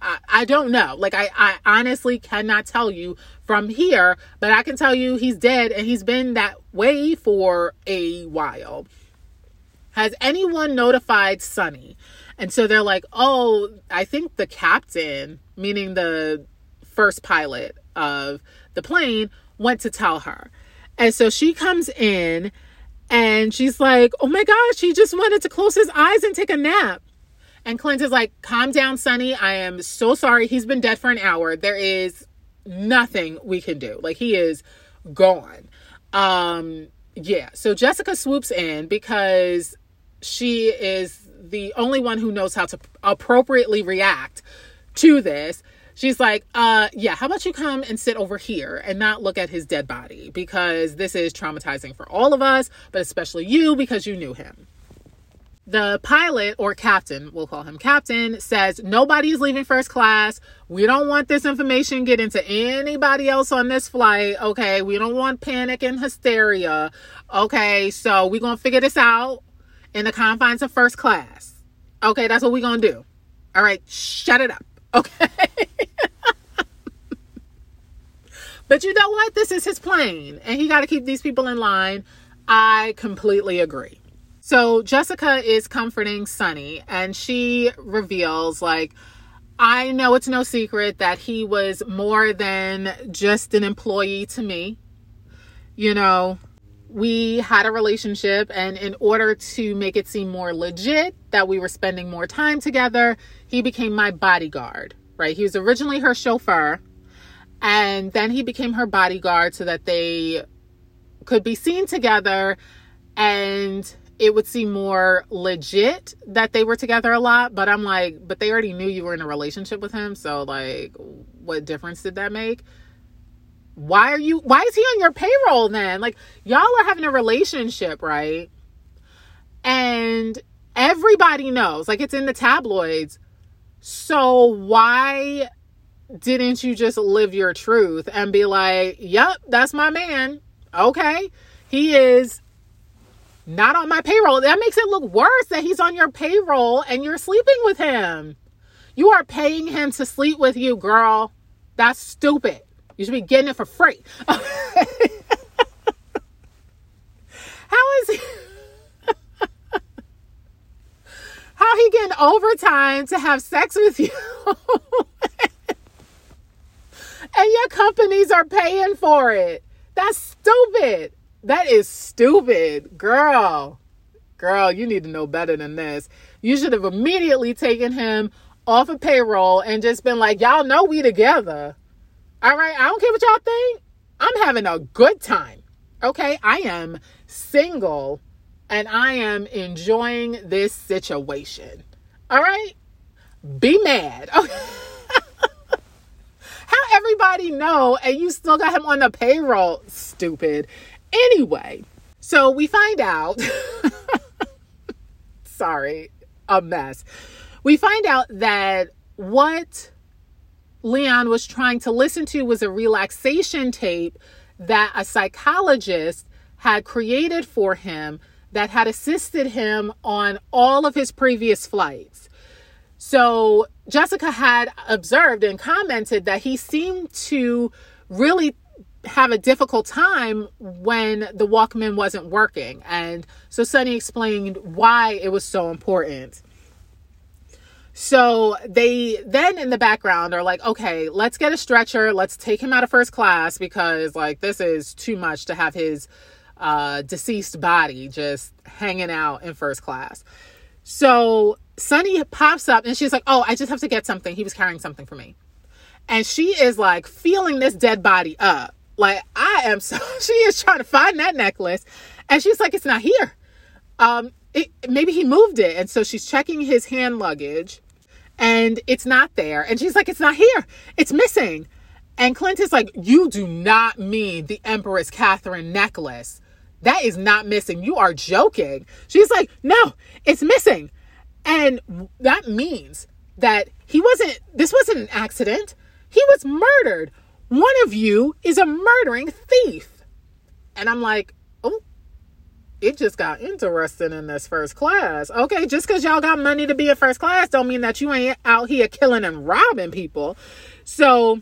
I, I don't know. Like, I, I honestly cannot tell you from here, but I can tell you he's dead and he's been that way for a while. Has anyone notified Sonny? And so they're like, oh, I think the captain, meaning the first pilot of the plane, went to tell her. And so she comes in and she's like, oh my gosh, he just wanted to close his eyes and take a nap. And Clint is like, calm down, Sonny. I am so sorry. He's been dead for an hour. There is nothing we can do. Like, he is gone. Um, yeah. So Jessica swoops in because she is the only one who knows how to appropriately react to this. She's like, uh, yeah, how about you come and sit over here and not look at his dead body because this is traumatizing for all of us, but especially you because you knew him. The pilot or captain, we'll call him captain, says nobody is leaving first class. We don't want this information get into anybody else on this flight. Okay. We don't want panic and hysteria. Okay. So we're to figure this out in the confines of first class. Okay, that's what we're to do. All right, shut it up. Okay. but you know what? This is his plane, and he got to keep these people in line. I completely agree. So Jessica is comforting Sonny, and she reveals, like, I know it's no secret that he was more than just an employee to me. You know, we had a relationship and in order to make it seem more legit that we were spending more time together he became my bodyguard right? He was originally her chauffeur and then he became her bodyguard so that they could be seen together and it would seem more legit that they were together a lot but i'm like but they already knew you were in a relationship with him so like what difference did that make why are you why is he on your payroll then? Like y'all are having a relationship right? And everybody knows like it's in the tabloids. So why didn't you just live your truth and be like yep that's my man. Okay. He is not on my payroll. That makes it look worse that he's on your payroll and you're sleeping with him. You are paying him to sleep with you girl. That's stupid you should be getting it for free. How is he? How he getting overtime to have sex with you? and your companies are paying for it. That's stupid. That is stupid. Girl. Girl, you need to know better than this. You should have immediately taken him off of payroll and just been like, y'all know we together. All right, I don't care what y'all think. I'm having a good time. Okay, I am single and I am enjoying this situation. All right, be mad. Okay. How everybody know and you still got him on the payroll? Stupid. Anyway, So we find out, sorry, a mess. We find out that what Leon was trying to listen to was a relaxation tape that a psychologist had created for him that had assisted him on all of his previous flights. So Jessica had observed and commented that he seemed to really have a difficult time when the Walkman wasn't working. And so Sonny explained why it was so important. So they then in the background are like, okay, let's get a stretcher. Let's take him out of first class because like this is too much to have his uh, deceased body just hanging out in first class. So Sonny pops up and she's like, oh, I just have to get something. He was carrying something for me. And she is like feeling this dead body up. Like I am so she is trying to find that necklace. And she's like, it's not here. Um, it, maybe he moved it. And so she's checking his hand luggage and it's not there. And she's like, it's not here. It's missing. And Clint is like, you do not mean the Empress Catherine necklace. That is not missing. You are joking. She's like, no, it's missing. And that means that he wasn't, this wasn't an accident. He was murdered. One of you is a murdering thief. And I'm like, it just got interesting in this first class. Okay, just because y'all got money to be in first class don't mean that you ain't out here killing and robbing people. So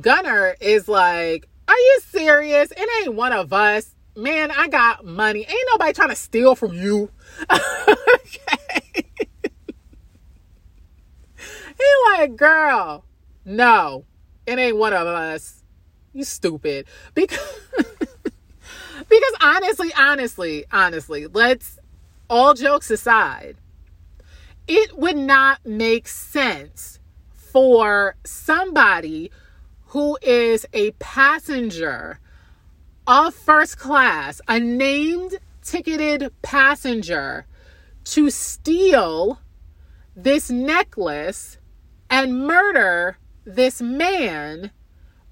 Gunner is like, Are you serious? It ain't one of us. Man, I got money. Ain't nobody trying to steal from you. he like, girl, no, it ain't one of us. You stupid. Because because honestly, honestly, honestly, let's all jokes aside, it would not make sense for somebody who is a passenger of first class, a named ticketed passenger, to steal this necklace and murder this man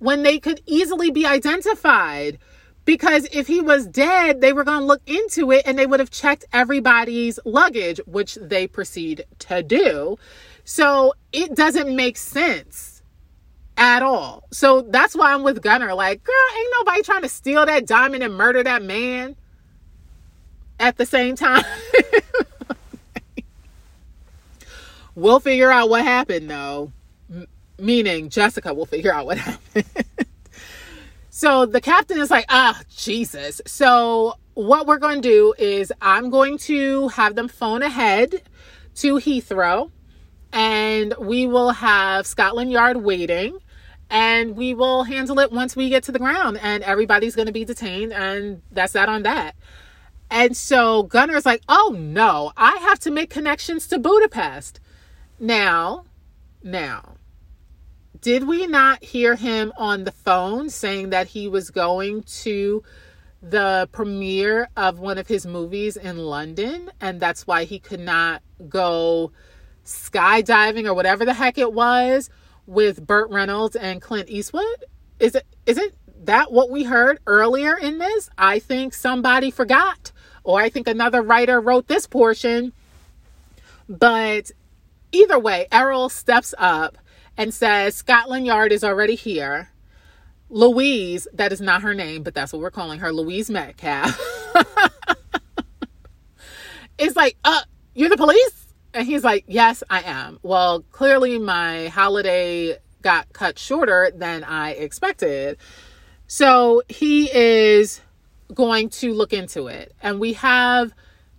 when they could easily be identified because if he was dead, they were going to look into it and they would have checked everybody's luggage, which they proceed to do. So it doesn't make sense at all. So that's why I'm with Gunner. Like, girl, ain't nobody trying to steal that diamond and murder that man at the same time. we'll figure out what happened though. M- meaning Jessica will figure out what happened. So the captain is like, ah, Jesus. So what we're going to do is I'm going to have them phone ahead to Heathrow and we will have Scotland Yard waiting and we will handle it once we get to the ground and everybody's going to be detained and that's that on that. And so Gunner's like, oh no, I have to make connections to Budapest. Now, now, did we not hear him on the phone saying that he was going to the premiere of one of his movies in London and that's why he could not go skydiving or whatever the heck it was with Burt Reynolds and Clint Eastwood? Is it isn't that what we heard earlier in this? I think somebody forgot or I think another writer wrote this portion. But either way, Errol steps up and says Scotland Yard is already here. Louise, that is not her name, but that's what we're calling her, Louise Metcalf, is like, uh, you're the police? And he's like, yes, I am. Well, clearly my holiday got cut shorter than I expected. So he is going to look into it. And we have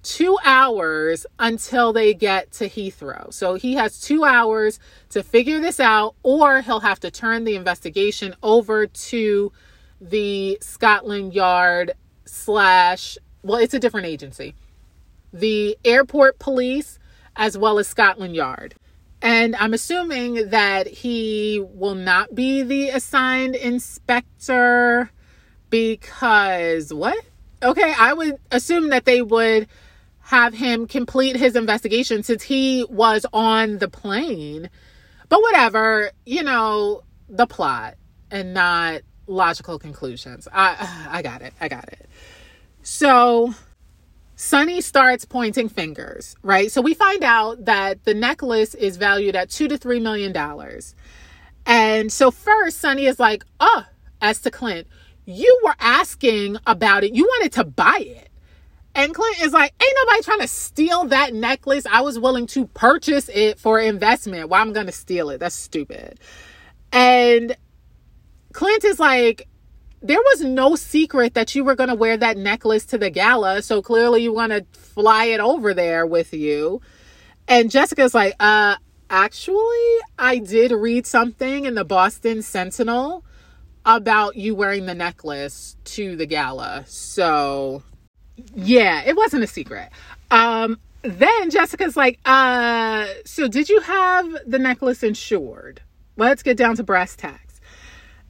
two hours until they get to Heathrow. So he has two hours to figure this out, or he'll have to turn the investigation over to the Scotland Yard slash, well, it's a different agency, the airport police, as well as Scotland Yard. And I'm assuming that he will not be the assigned inspector because what? Okay, I would assume that they would have him complete his investigation since he was on the plane. But whatever, you know, the plot and not logical conclusions. I I got it. I got it. So Sonny starts pointing fingers, right? So we find out that the necklace is valued at two to three million dollars. And so first, Sonny is like, oh, as to Clint, you were asking about it. You wanted to buy it. And Clint is like, ain't nobody trying to steal that necklace. I was willing to purchase it for investment. Why I'm going to steal it? That's stupid. And Clint is like, there was no secret that you were going to wear that necklace to the gala. So clearly you want to fly it over there with you. And Jessica's like, uh, actually, I did read something in the Boston Sentinel about you wearing the necklace to the gala. So yeah, it wasn't a secret. Um, then Jessica's like, uh, so did you have the necklace insured? Let's get down to brass tacks.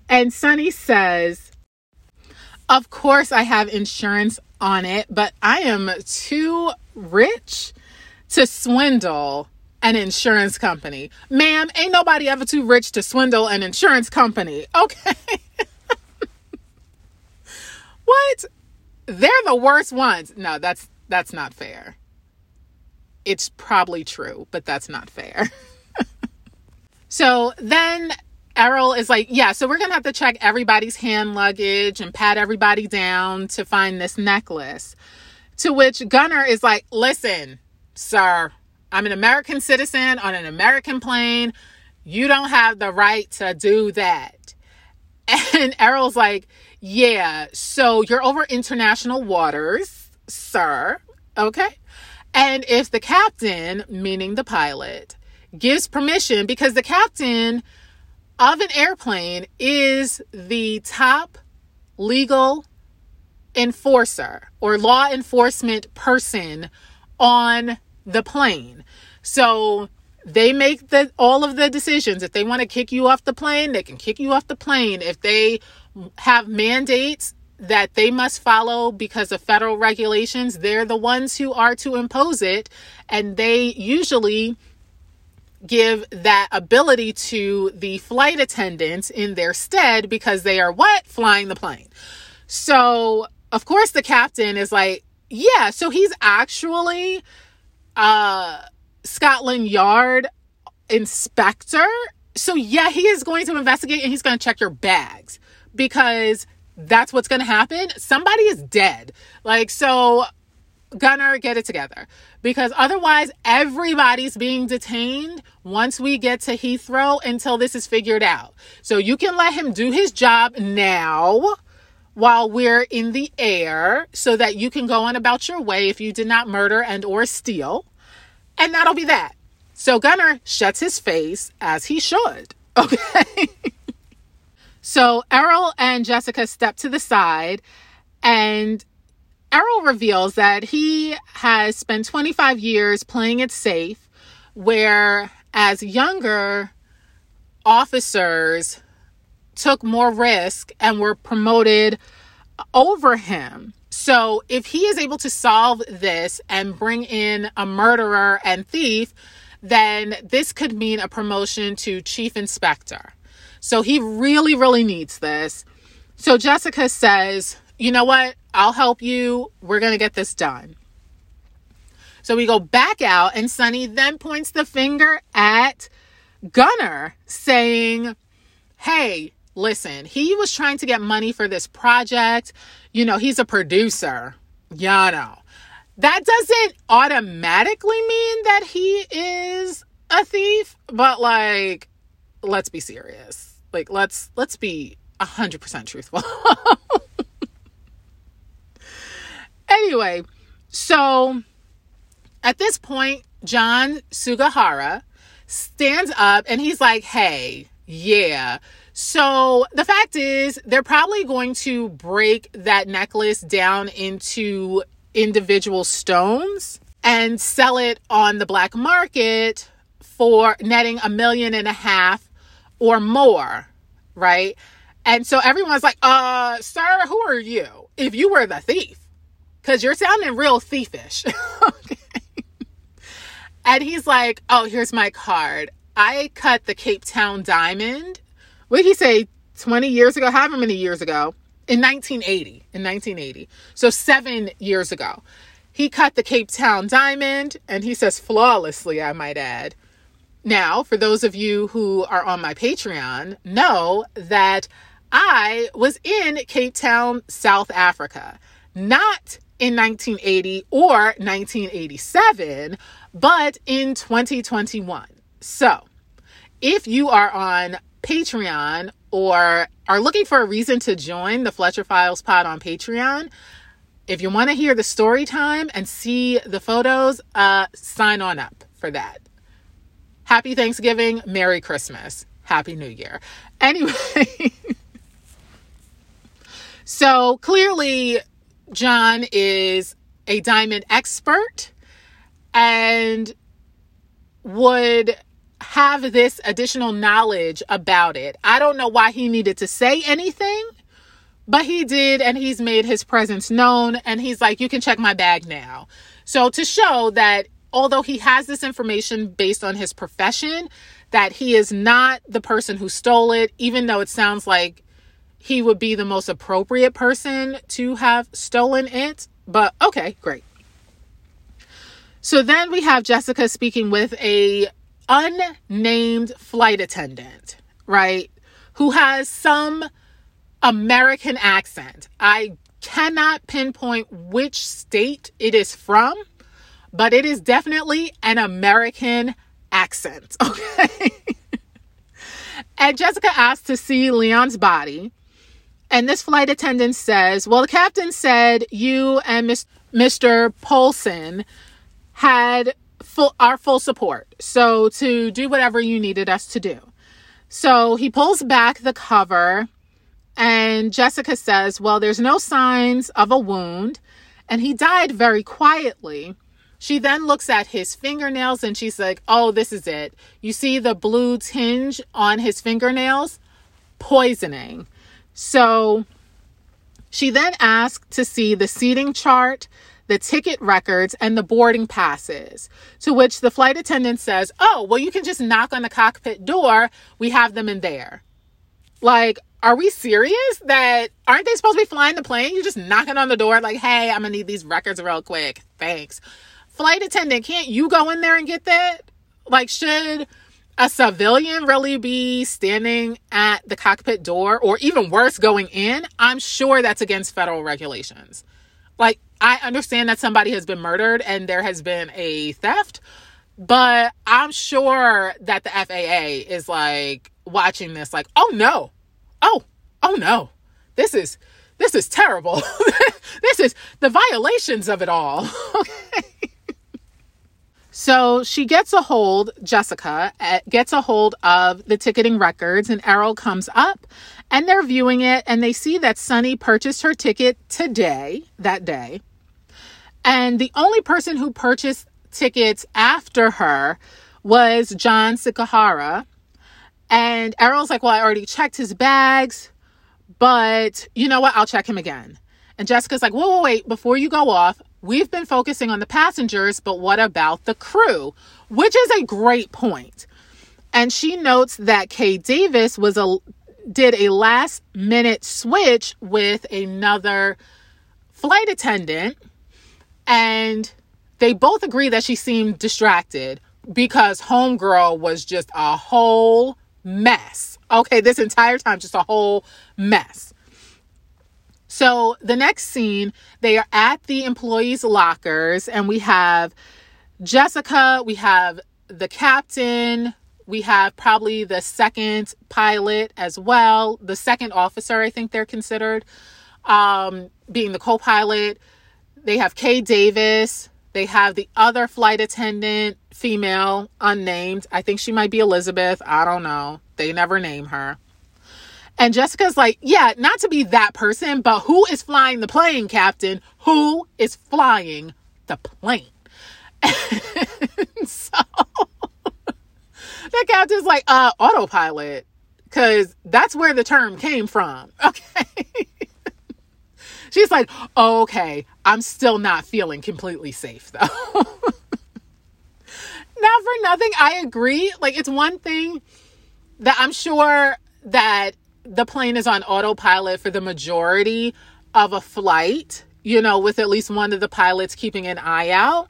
And Sonny says, Of course I have insurance on it, but I am too rich to swindle an insurance company. Ma'am, ain't nobody ever too rich to swindle an insurance company. Okay. what? They're the worst ones. No, that's that's not fair. It's probably true, but that's not fair. so then Errol is like, yeah, so we're going to have to check everybody's hand luggage and pat everybody down to find this necklace. To which Gunner is like, listen, sir, I'm an American citizen on an American plane. You don't have the right to do that. And Errol's like, yeah, so you're over international waters, sir. Okay. And if the captain, meaning the pilot, gives permission, because the captain of an airplane is the top legal enforcer or law enforcement person on the plane. So they make the all of the decisions. If they want to kick you off the plane, they can kick you off the plane. If they have mandates that they must follow because of federal regulations, they're the ones who are to impose it. And they usually give that ability to the flight attendants in their stead because they are what? Flying the plane. So, of course, the captain is like, yeah, so he's actually uh Scotland Yard inspector. So, yeah, he is going to investigate and he's going to check your bags because that's what's going to happen. Somebody is dead. Like, so Gunnar, get it together because otherwise everybody's being detained once we get to Heathrow until this is figured out. So you can let him do his job now while we're in the air so that you can go on about your way if you did not murder and or steal. And that'll be that. So Gunnar shuts his face as he should. Okay. So Errol and Jessica step to the side and Errol reveals that he has spent 25 years playing it safe, where as younger officers took more risk and were promoted over him. So if he is able to solve this and bring in a murderer and thief, then this could mean a promotion to chief inspector. So he really, really needs this. So Jessica says, you know what? I'll help you. We're going to get this done. So we go back out, and Sonny then points the finger at Gunner, saying, Hey, listen, he was trying to get money for this project. You know, he's a producer. Yeah, know. That doesn't automatically mean that he is a thief, but like, let's be serious. Like, let's let's be a hundred percent truthful. anyway, so at this point, John Sugihara stands up and he's like, hey, yeah. So the fact is, they're probably going to break that necklace down into individual stones and sell it on the black market for netting a million and a half or more, right? And so everyone's like, uh, sir, who are you? If you were the thief, because you're sounding real thiefish. okay. And he's like, oh, here's my card. I cut the Cape Town diamond. What did he say? 20 years ago, however many years ago. in 1980. In 1980. So seven years ago. He cut the Cape Town diamond, and he says flawlessly, I might add. Now, for those of you who are on my Patreon, know that I was in Cape Town, South Africa, not in 1980 or 1987, but in 2021. So, if you are on Patreon or are looking for a reason to join the Fletcher Files pod on Patreon, if you want to hear the story time and see the photos, uh, sign on up for that. Happy Thanksgiving, Merry Christmas, Happy New Year. Anyway, so clearly, John is a diamond expert and would have this additional knowledge about it. I don't know why he needed to say anything, but he did, and he's made his presence known. And he's like, You can check my bag now. So, to show that although he has this information based on his profession, that he is not the person who stole it, even though it sounds like he would be the most appropriate person to have stolen it. But okay, great. So then we have Jessica speaking with a unnamed flight attendant, right? Who has some American accent. I cannot pinpoint which state it is from, but it is definitely an American accent, okay? and Jessica asked to see Leon's body. And this flight attendant says, Well, the captain said you and Mr. Polson had full our full support. So to do whatever you needed us to do. So he pulls back the cover and Jessica says, "Well, there's no signs of a wound and he died very quietly." She then looks at his fingernails and she's like, "Oh, this is it. You see the blue tinge on his fingernails? Poisoning." So she then asked to see the seating chart the ticket records, and the boarding passes. To which the flight attendant says, Oh, well, you can just knock on the cockpit door. We have them in there. Like, are we serious that aren't they supposed to be flying the plane? You're just knocking on the door, like, hey, I'm gonna need these records real quick. Thanks. Flight attendant, can't you go in there and get that? Like, should a civilian really be standing at the cockpit door or even worse, going in? I'm sure that's against federal regulations. Like, I understand that somebody has been murdered and there has been a theft, but I'm sure that the FAA is like watching this, like, oh no, oh, oh no, this is this is terrible. this is the violations of it all. okay. So she gets a hold, Jessica eh, gets a hold of the ticketing records, and Errol comes up and they're viewing it and they see that Sonny purchased her ticket today, that day. And the only person who purchased tickets after her was John Sikahara. And Errol's like, Well, I already checked his bags, but you know what? I'll check him again. And Jessica's like, Whoa, whoa, wait, before you go off, we've been focusing on the passengers, but what about the crew? Which is a great point. And she notes that Kay Davis was a did a last minute switch with another flight attendant and they both agree that she seemed distracted because Homegirl was just a whole mess. Okay, this entire time, just a whole mess. So the next scene, they are at the employees' lockers, and we have Jessica, we have the captain, we have probably the second pilot as well, the second officer, I think they're considered, um, being the co pilot. They have Kay Davis. They have the other flight attendant, female, unnamed. I think she might be Elizabeth. I don't know. They never name her. And Jessica's like, yeah, not to be that person, but who is flying the plane, Captain? Who is flying the plane? so the captain's like, uh, autopilot. Cause that's where the term came from. Okay. She's like, okay, I'm still not feeling completely safe though. now, for nothing, I agree. Like, it's one thing that I'm sure that the plane is on autopilot for the majority of a flight, you know, with at least one of the pilots keeping an eye out.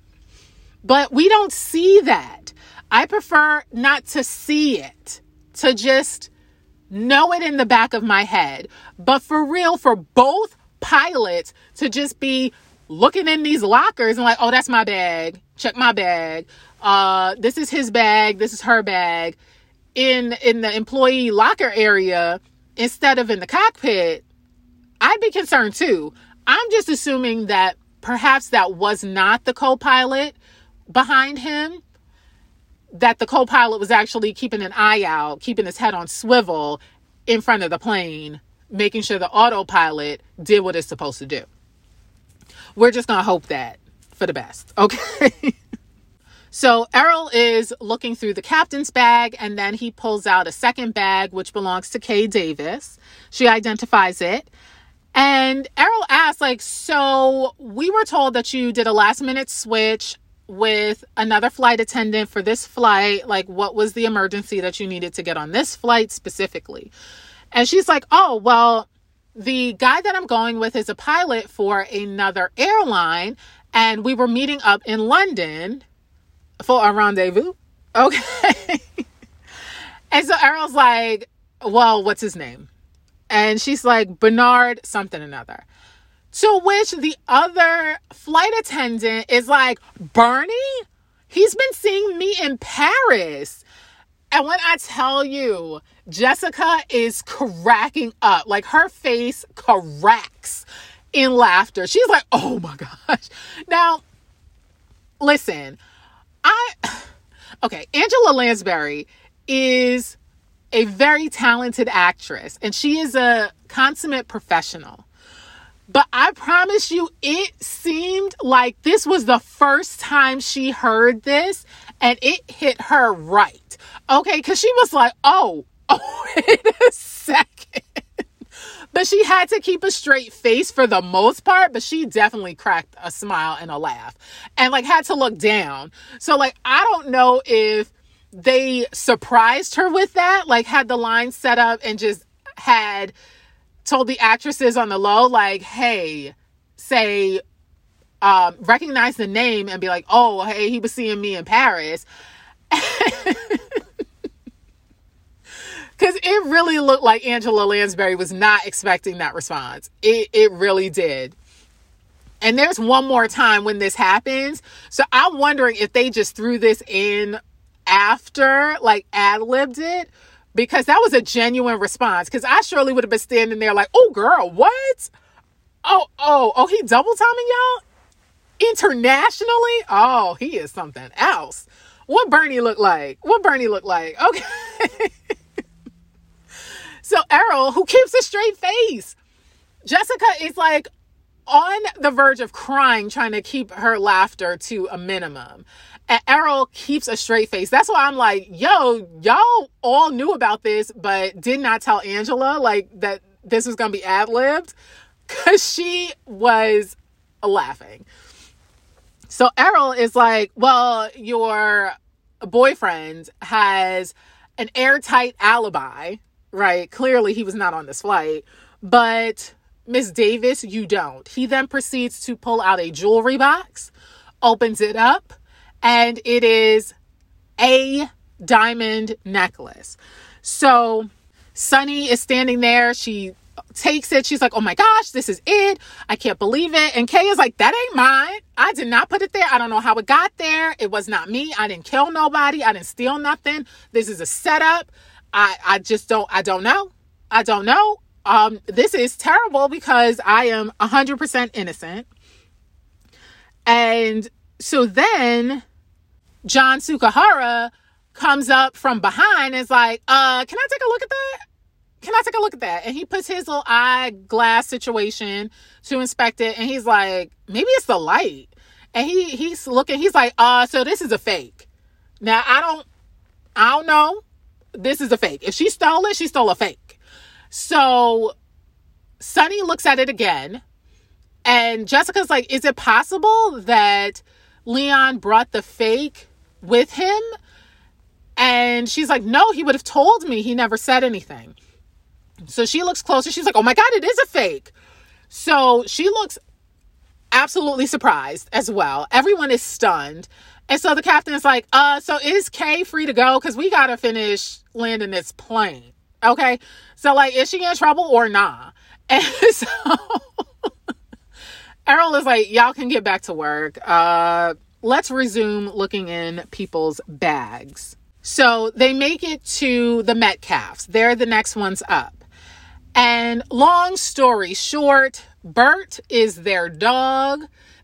But we don't see that. I prefer not to see it, to just know it in the back of my head. But for real, for both pilots to just be looking in these lockers and like, oh, that's my bag. Check my bag. Uh, this is his bag. This is her bag. In in the employee locker area instead of in the cockpit, I'd be concerned too. I'm just assuming that perhaps that was not the co-pilot behind him. That the co-pilot was actually keeping an eye out, keeping his head on swivel in front of the plane, making sure the autopilot did what it's supposed to do. We're just going to hope that for the best. Okay. So Errol is looking through the captain's bag and then he pulls out a second bag, which belongs to Kay Davis. She identifies it. And Errol asks, like, so we were told that you did a last minute switch with another flight attendant for this flight. Like, what was the emergency that you needed to get on this flight specifically? And she's like, oh, well, the guy that I'm going with is a pilot for another airline, and we were meeting up in London for a rendezvous. Okay. and so Errol's like, Well, what's his name? And she's like, Bernard something another. To which the other flight attendant is like, Bernie? He's been seeing me in Paris. And when I tell you, Jessica is cracking up, like her face cracks in laughter. She's like, oh my gosh. Now, listen, I, okay, Angela Lansbury is a very talented actress and she is a consummate professional. But I promise you, it seemed like this was the first time she heard this and it hit her right. Okay, because she was like, oh, oh, wait a second. But she had to keep a straight face for the most part, but she definitely cracked a smile and a laugh and like had to look down. So, like, I don't know if they surprised her with that, like, had the line set up and just had told the actresses on the low, like, hey, say, um, recognize the name and be like, oh, hey, he was seeing me in Paris. Because it really looked like Angela Lansbury was not expecting that response. It, it really did. And there's one more time when this happens. So I'm wondering if they just threw this in after, like ad libbed it, because that was a genuine response. Because I surely would have been standing there like, oh, girl, what? Oh, oh, oh, he double timing y'all? Internationally? Oh, he is something else. What Bernie look like? What Bernie look like? Okay. so Errol, who keeps a straight face, Jessica is like on the verge of crying, trying to keep her laughter to a minimum. And Errol keeps a straight face. That's why I'm like, yo, y'all all knew about this, but did not tell Angela like that this was gonna be ad libbed. Cause she was laughing. So Errol is like, well, your boyfriend has an airtight alibi, right? Clearly he was not on this flight, but Miss Davis, you don't. He then proceeds to pull out a jewelry box, opens it up, and it is a diamond necklace. So Sonny is standing there. She takes it. She's like, oh my gosh, this is it. I can't believe it. And Kay is like, that ain't mine. I did not put it there. I don't know how it got there. It was not me. I didn't kill nobody. I didn't steal nothing. This is a setup. I, I just don't, I don't know. I don't know. Um, this is terrible because I am 100% innocent. And so then John Sukahara comes up from behind and is like, uh, can I take a look at that? Can I take a look at that? And he puts his little eyeglass situation to inspect it, and he's like, maybe it's the light. And he he's looking, he's like, uh, so this is a fake. Now I don't I don't know. This is a fake. If she stole it, she stole a fake. So Sonny looks at it again, and Jessica's like, is it possible that Leon brought the fake with him? And she's like, no, he would have told me. He never said anything. So she looks closer. She's like, oh my God, it is a fake. So she looks absolutely surprised as well. Everyone is stunned. And so the captain is like, uh, so is Kay free to go? Because we got to finish landing this plane. Okay. So, like, is she in trouble or nah? And so Errol is like, y'all can get back to work. Uh, let's resume looking in people's bags. So they make it to the Metcalfs. They're the next ones up. And long story short, Bert is their dog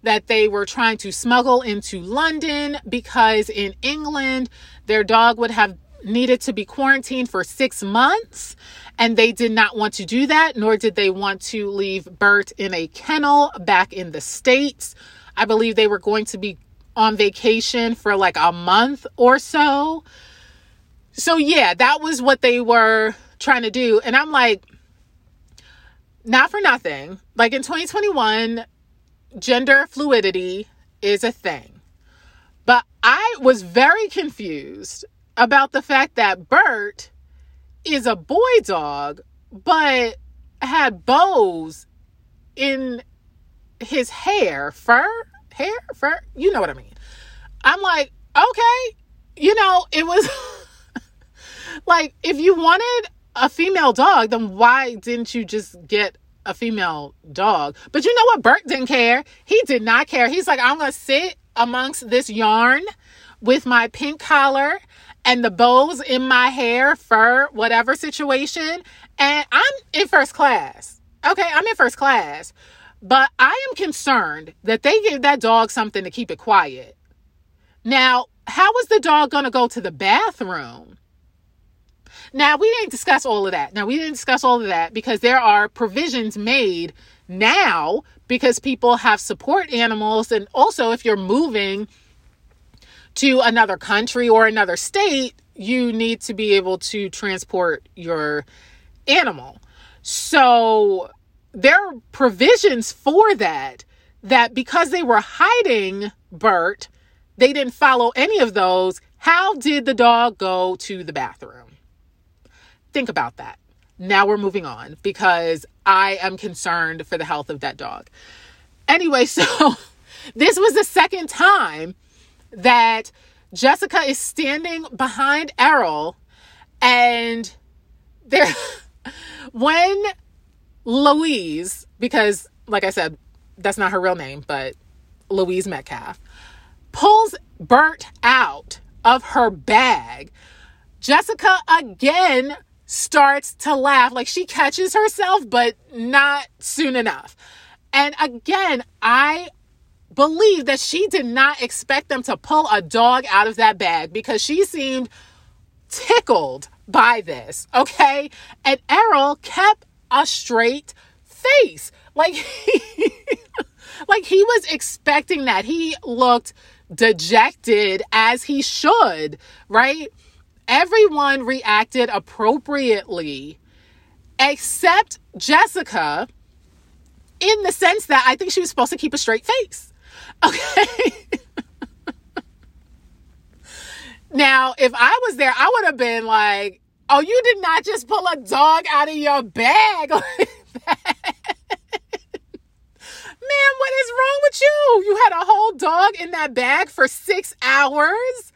that they were trying to smuggle into London because in England, their dog would have needed to be quarantined for six months. And they did not want to do that, nor did they want to leave Bert in a kennel back in the States. I believe they were going to be on vacation for like a month or so. So, yeah, that was what they were trying to do. And I'm like, not for nothing. Like in 2021, gender fluidity is a thing. But I was very confused about the fact that Bert is a boy dog, but had bows in his hair, fur, hair, fur. You know what I mean. I'm like, okay, you know, it was like if you wanted a female dog, then why didn't you just get a female dog? But you know what? Bert didn't care. He did not care. He's like, I'm going to sit amongst this yarn with my pink collar and the bows in my hair, fur, whatever situation. And I'm in first class. Okay, I'm in first class. But I am concerned that they give that dog something to keep it quiet. Now, how is the dog going to go to the bathroom? Now, we didn't discuss all of that. Now, we didn't discuss all of that because there are provisions made now because people have support animals. And also, if you're moving to another country or another state, you need to be able to transport your animal. So, there are provisions for that, that because they were hiding Bert, they didn't follow any of those. How did the dog go to the bathroom? Think about that. Now we're moving on because I am concerned for the health of that dog. Anyway, so this was the second time that Jessica is standing behind Errol and there when Louise, because like I said, that's not her real name, but Louise Metcalf, pulls Bert out of her bag. Jessica again starts to laugh. Like she catches herself, but not soon enough. And again, I believe that she did not expect them to pull a dog out of that bag because she seemed tickled by this. Okay. And Errol kept a straight face. Like he, like he was expecting that. He looked dejected as he should, right? Everyone reacted appropriately except Jessica in the sense that I think she was supposed to keep a straight face. Okay. now, if I was there, I would have been like, oh, you did not just pull a dog out of your bag like. Man, what is wrong with you? You had a whole dog in that bag for six hours?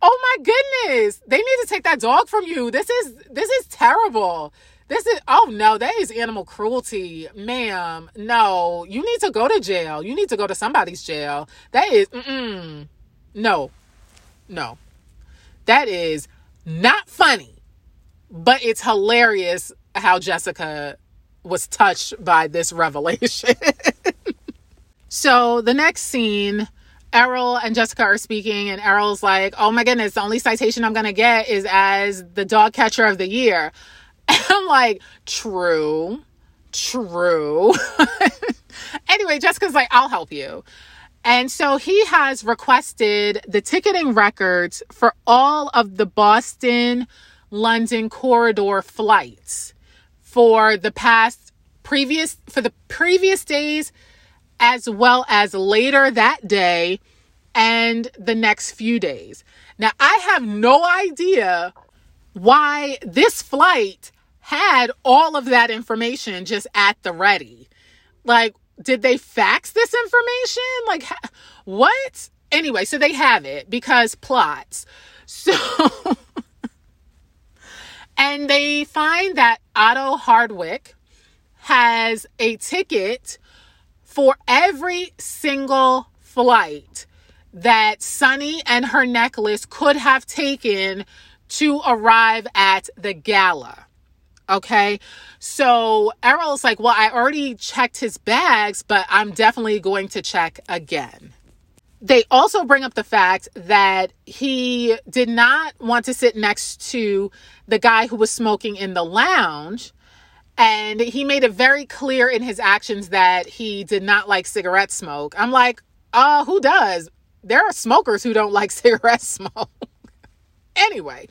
Oh my goodness. They need to take that dog from you. This is this is terrible. This is oh no, that is animal cruelty, ma'am. No, you need to go to jail. You need to go to somebody's jail. That is mm no, no. That is not funny, but it's hilarious how Jessica was touched by this revelation. so the next scene Errol and Jessica are speaking, and Errol's like, Oh my goodness, the only citation I'm gonna get is as the dog catcher of the year. And I'm like, True, true. anyway, Jessica's like, I'll help you. And so he has requested the ticketing records for all of the Boston London corridor flights for the past previous for the previous days as well as later that day and the next few days. Now, I have no idea why this flight had all of that information just at the ready. Like, did they fax this information? Like, what? Anyway, so they have it because plots. So, and they find that Otto Hardwick has a ticket for every single flight that Sonny and her necklace could have taken to arrive at the gala. Okay. So Errol's like, well, I already checked his bags, but I'm definitely going to check again. They also bring up the fact that he did not want to sit next to the guy who was smoking in the lounge. And he made it very clear in his actions that he did not like cigarette smoke. I'm like, uh, who does? There are smokers who don't like cigarette smoke. anyway,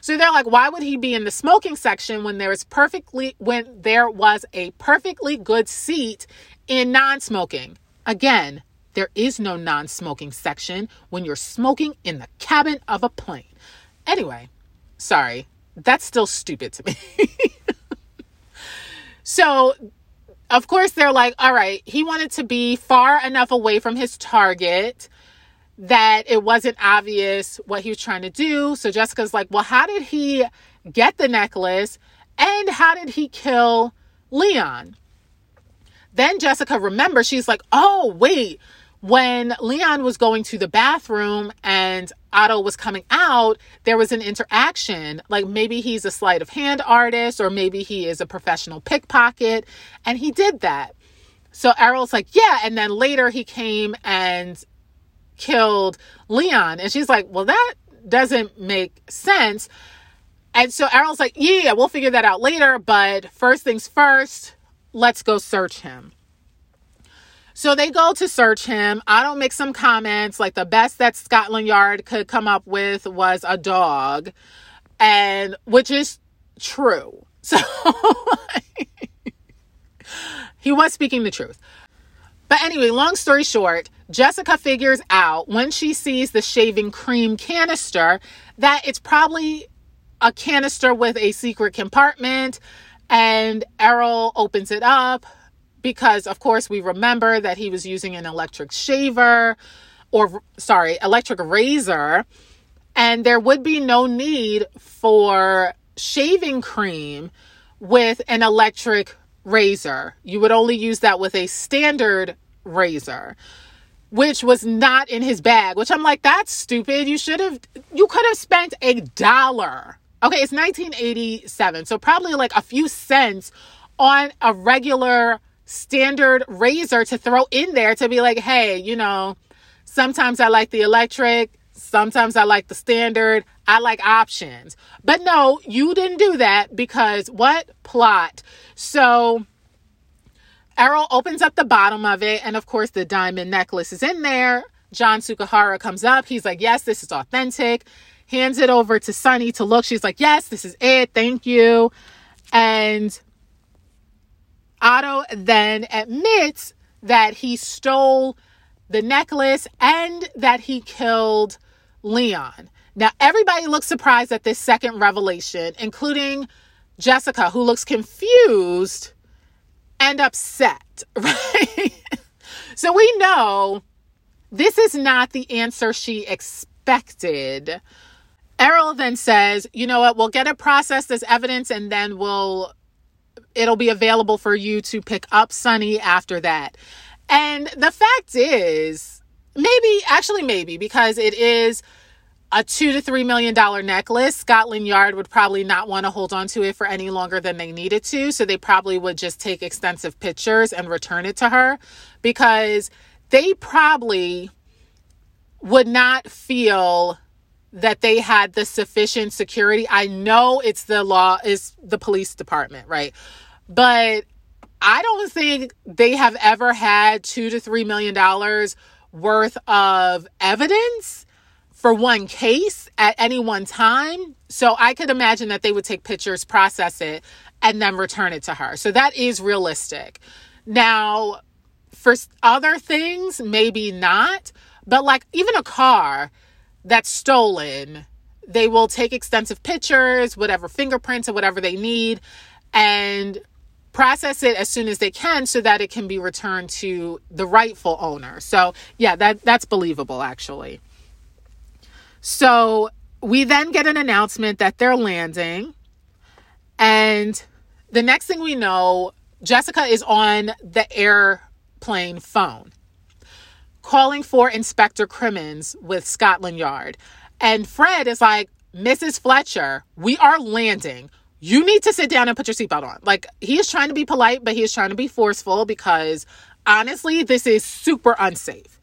so they're like, why would he be in the smoking section when there is perfectly when there was a perfectly good seat in non-smoking? Again, there is no non-smoking section when you're smoking in the cabin of a plane. Anyway, sorry. That's still stupid to me. so of course they're like, all right, he wanted to be far enough away from his target that it wasn't obvious what he was trying to do. So Jessica's like, well, how did he get the necklace? And how did he kill Leon? Then Jessica remembers, she's like, oh, wait, when Leon was going to the bathroom and Otto was coming out, there was an interaction. Like maybe he's a sleight of hand artist or maybe he is a professional pickpocket. And he did that. So Errol's like, yeah. And then later he came and killed Leon. And she's like, well, that doesn't make sense. And so Errol's like, yeah, we'll figure that out later. But first things first, let's go search him. So they go to search him. I don't make some comments like the best that Scotland Yard could come up with was a dog, and which is true. So he was speaking the truth. But anyway, long story short, Jessica figures out when she sees the shaving cream canister that it's probably a canister with a secret compartment. And Errol opens it up because, of course, we remember that he was using an electric shaver or, sorry, electric razor. And there would be no need for shaving cream with an electric razor. You would only use that with a standard razor, which was not in his bag, which I'm like, that's stupid. You should have, you could have spent a dollar. Okay, it's 1987. So probably like a few cents on a regular standard razor to throw in there to be like, hey, you know, sometimes I like the electric, sometimes I like the standard. I like options. But no, you didn't do that because what? Plot. So Errol opens up the bottom of it, and of course, the diamond necklace is in there. John Sukahara comes up. He's like, Yes, this is authentic. Hands it over to Sonny to look. She's like, Yes, this is it. Thank you. And Otto then admits that he stole the necklace and that he killed Leon. Now, everybody looks surprised at this second revelation, including Jessica, who looks confused and upset, right? so we know this is not the answer she expected. Errol then says, you know what, we'll get it processed as evidence and then we'll it'll be available for you to pick up Sonny after that. And the fact is, maybe, actually, maybe, because it is a two to three million dollar necklace, Scotland Yard would probably not want to hold on to it for any longer than they needed to. So they probably would just take extensive pictures and return it to her because they probably would not feel that they had the sufficient security. I know it's the law, is the police department, right? But I don't think they have ever had two to three million dollars worth of evidence for one case at any one time. So I could imagine that they would take pictures, process it, and then return it to her. So that is realistic. Now, for other things, maybe not, but like even a car that's stolen, they will take extensive pictures, whatever fingerprints or whatever they need. and process it as soon as they can so that it can be returned to the rightful owner. So, yeah, that that's believable actually. So, we then get an announcement that they're landing and the next thing we know, Jessica is on the airplane phone calling for Inspector Crimmins with Scotland Yard. And Fred is like, Mrs. Fletcher, we are landing you need to sit down and put your seatbelt on. Like he is trying to be polite, but he is trying to be forceful because honestly, this is super unsafe.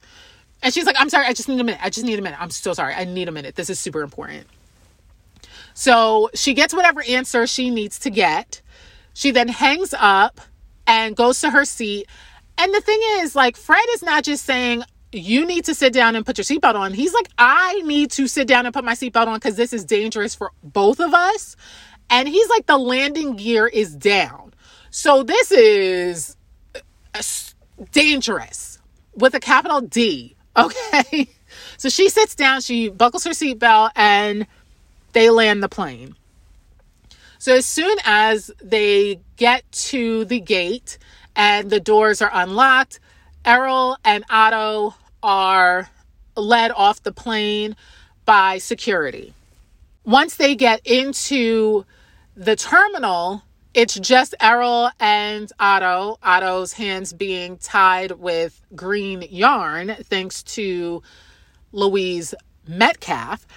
And she's like, I'm sorry, I just need a minute. I just need a minute. I'm so sorry. I need a minute. This is super important. So she gets whatever answer she needs to get. She then hangs up and goes to her seat. And the thing is, like, Fred is not just saying, you need to sit down and put your seatbelt on. He's like, I need to sit down and put my seatbelt on because this is dangerous for both of us. And he's like, the landing gear is down. So this is uh, dangerous with a capital D. Okay. So she sits down, she buckles her seatbelt, and they land the plane. So as soon as they get to the gate and the doors are unlocked, Errol and Otto are led off the plane by security. Once they get into the terminal, it's just Errol and Otto, Otto's hands being tied with green yarn, thanks to Louise Metcalf.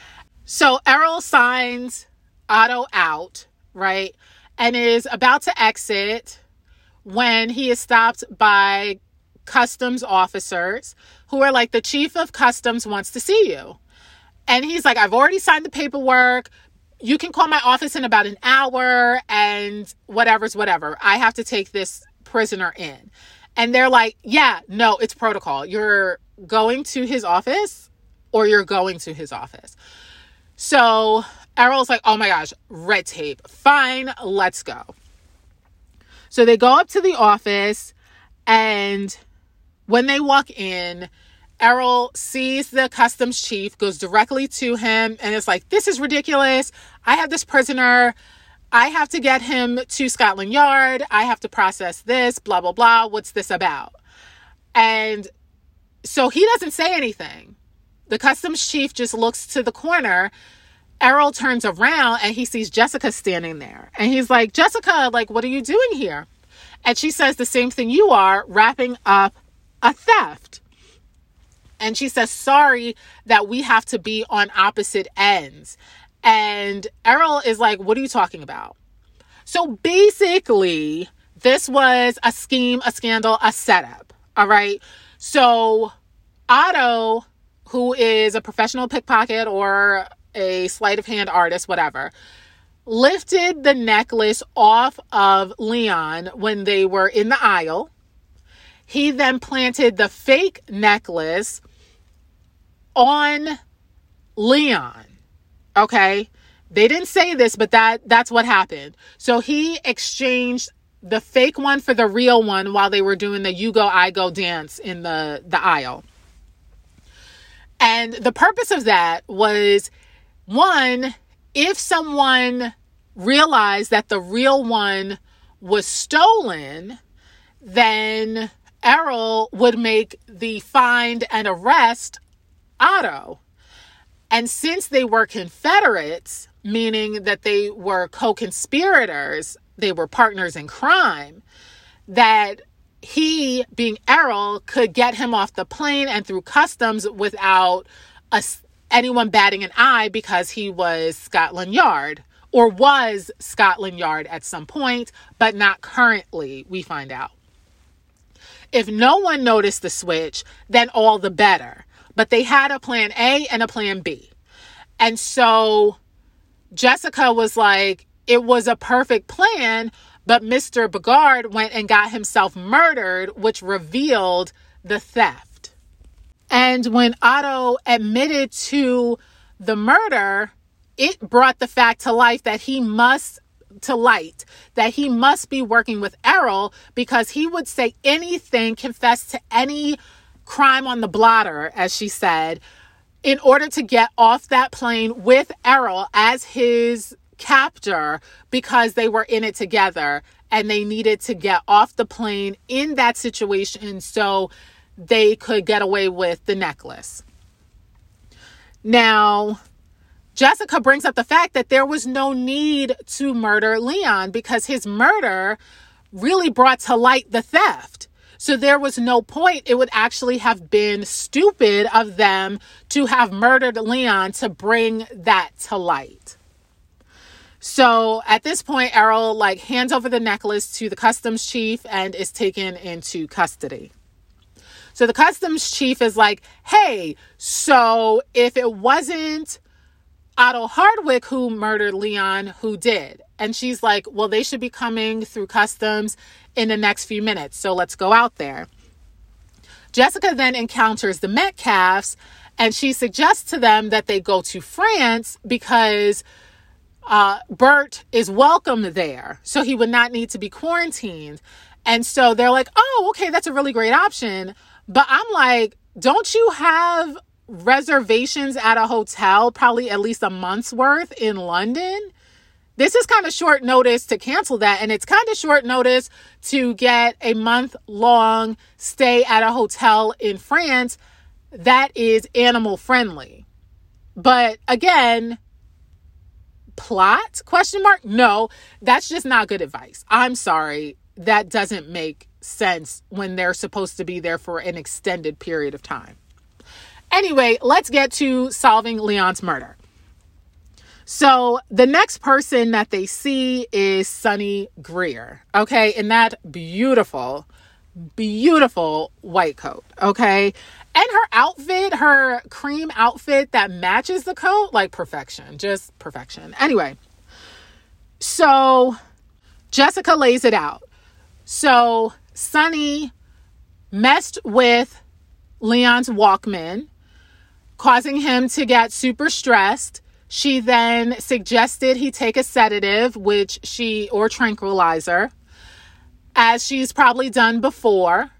So Errol signs Otto out, right? And is about to exit when he is stopped by customs officers who are like, the chief of customs wants to see you. And he's like, I've already signed the paperwork you can call my office in about an hour and whatever's whatever. I have to take this prisoner in. And they're like, yeah, no, it's protocol. You're going to his office or you're going to his office. So Errol's like, oh my gosh, red tape. Fine, let's go. So they go up to the office and when they walk in, Errol sees the customs chief, goes directly to him, and is like, This is ridiculous. I have this prisoner. I have to get him to Scotland Yard. I have to process this, blah, blah, blah. What's this about? And so he doesn't say anything. The customs chief just looks to the corner. Errol turns around and he sees Jessica standing there. And he's like, Jessica, like, what are you doing here? And she says the same thing you are, wrapping up a theft. And she says, sorry that we have to be on opposite ends. And Errol is like, what are you talking about? So basically, this was a scheme, a scandal, a setup. All right. So Otto, who is a professional pickpocket or a sleight of hand artist, whatever, lifted the necklace off of Leon when they were in the aisle. He then planted the fake necklace on Leon. Okay? They didn't say this, but that that's what happened. So he exchanged the fake one for the real one while they were doing the you go I go dance in the the aisle. And the purpose of that was one, if someone realized that the real one was stolen, then Errol would make the find and arrest Otto. And since they were Confederates, meaning that they were co conspirators, they were partners in crime, that he, being Errol, could get him off the plane and through customs without a, anyone batting an eye because he was Scotland Yard or was Scotland Yard at some point, but not currently, we find out. If no one noticed the switch, then all the better but they had a plan A and a plan B. And so Jessica was like, it was a perfect plan, but Mr. Bigard went and got himself murdered, which revealed the theft. And when Otto admitted to the murder, it brought the fact to life that he must to light that he must be working with Errol because he would say anything, confess to any crime on the blotter, as she said, in order to get off that plane with Errol as his captor because they were in it together and they needed to get off the plane in that situation so they could get away with the necklace. Now, Jessica brings up the fact that there was no need to murder Leon because his murder really brought to light the theft. So there was no point. It would actually have been stupid of them to have murdered Leon to bring that to light. So at this point, Errol like hands over the necklace to the customs chief and is taken into custody. So the customs chief is like, hey, so if it wasn't Otto Hardwick who murdered Leon, who did? And she's like, well, they should be coming through customs in the next few minutes. So let's go out there. Jessica then encounters the Metcalfs and she suggests to them that they go to France because uh, Bert is welcome there. So he would not need to be quarantined. And so they're like, oh, okay, that's a really great option. But I'm like, don't you have reservations at a hotel, probably at least a month's worth in London? This is kind of short notice to cancel that. And it's kind of short notice to get a month long stay at a hotel in France that is animal friendly. But again, plot question mark no that's just not good advice i'm sorry that doesn't make sense when they're supposed to be there for an extended period of time anyway let's get to solving leon's murder so the next person that they see is Sonny Greer, okay, in that beautiful, beautiful white coat, okay? And her outfit, her cream outfit that matches the coat, like perfection, just perfection. Anyway, so Jessica lays it out. So Sonny messed with Leon's Walkman, causing him to get super stressed. She then suggested he take a sedative, which she, or tranquilizer, as she's probably done before.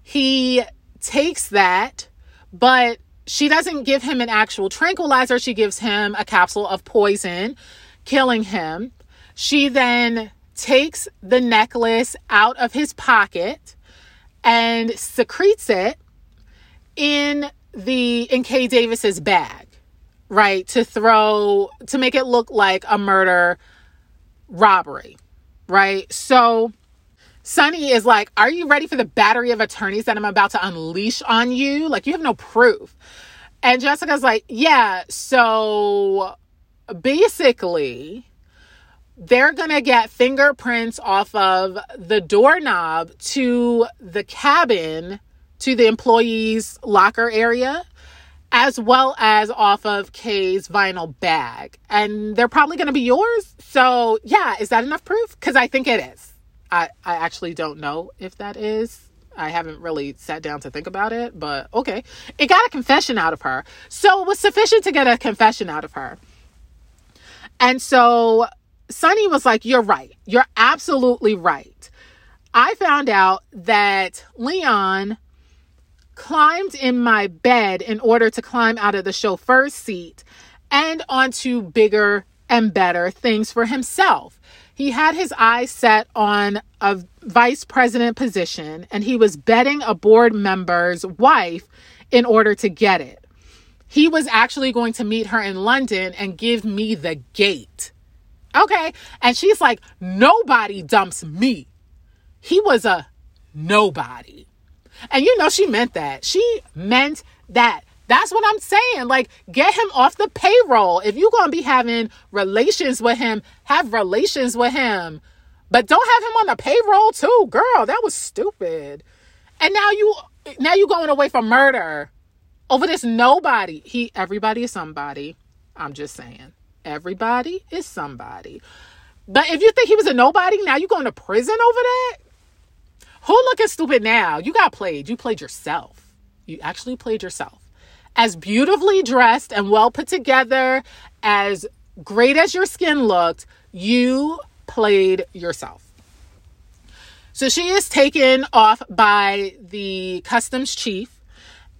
He takes that, but she doesn't give him an actual tranquilizer. She gives him a capsule of poison, killing him. She then takes the necklace out of his pocket and secretes it in the in Kay Davis's bag, right? To throw to make it look like a murder robbery, right? So Sonny is like, Are you ready for the battery of attorneys that I'm about to unleash on you? Like, you have no proof. And Jessica's like, Yeah, so basically, they're going to get fingerprints off of the doorknob to the cabin, to the employee's locker area, as well as off of Kay's vinyl bag. And they're probably going to be yours. So, yeah, is that enough proof? Because I think it is. I, I actually don't know if that is. I haven't really sat down to think about it, but okay. It got a confession out of her. So it was sufficient to get a confession out of her. And so Sonny was like, You're right. You're absolutely right. I found out that Leon climbed in my bed in order to climb out of the chauffeur's seat and onto bigger and better things for himself. He had his eyes set on a vice president position and he was betting a board member's wife in order to get it. He was actually going to meet her in London and give me the gate. Okay. And she's like, nobody dumps me. He was a nobody. And you know, she meant that. She meant that. That's what I'm saying. Like, get him off the payroll. If you're going to be having relations with him, have relations with him. But don't have him on the payroll too, girl. That was stupid. And now you now you going away for murder over this nobody. He everybody is somebody. I'm just saying. Everybody is somebody. But if you think he was a nobody, now you going to prison over that? Who looking stupid now? You got played. You played yourself. You actually played yourself as beautifully dressed and well put together, as great as your skin looked, you played yourself. So she is taken off by the customs chief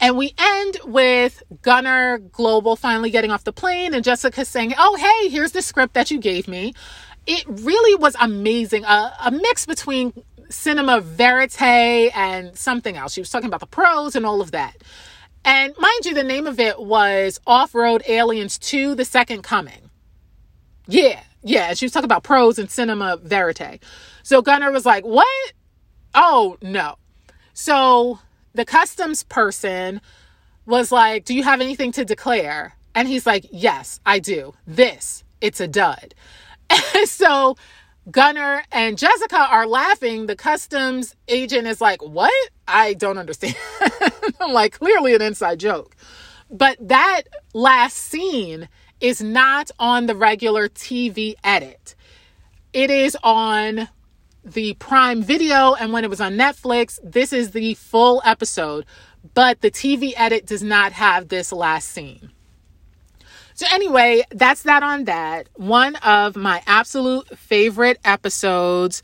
And we end with Gunnar Global finally getting off the plane and Jessica saying, Oh, hey, here's the script that you gave me. It really was amazing. A, a mix between cinema verite and something else. She was talking about the prose and all of that. And mind you, the name of it was Off Road Aliens 2 The Second Coming. Yeah, yeah. She was talking about prose and cinema verite. So Gunnar was like, What? Oh, no. So the customs person was like, Do you have anything to declare? And he's like, Yes, I do. This, it's a dud. And so Gunnar and Jessica are laughing. The customs agent is like, What? I don't understand. I'm like, Clearly an inside joke. But that last scene is not on the regular TV edit, it is on the Prime Video. And when it was on Netflix, this is the full episode. But the TV edit does not have this last scene. So, anyway, that's that on that. One of my absolute favorite episodes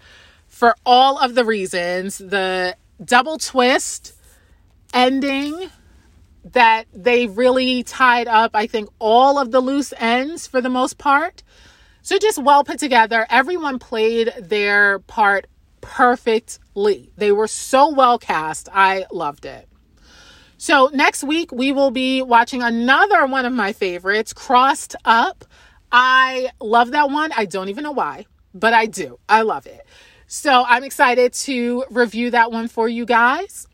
for all of the reasons the double twist ending that they really tied up, I think, all of the loose ends for the most part. So, just well put together. Everyone played their part perfectly. They were so well cast. I loved it. So next week we will be watching another one of my favorites, Crossed Up. I love that one. I don't even know why, but I do. I love it. So I'm excited to review that one for you guys.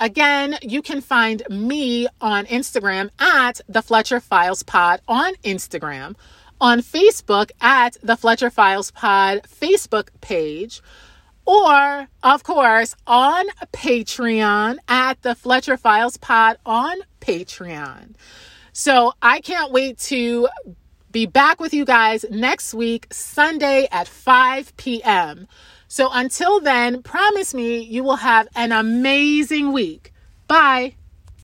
Again, you can find me on Instagram at the Fletcher Files Pod on Instagram, on Facebook at the Fletcher Files Pod Facebook page or of course on Patreon at the Fletcher Files Pod on Patreon. So I can't wait to be back with you guys next week, Sunday at 5 p.m. So until then, promise me you will have an amazing week. Bye.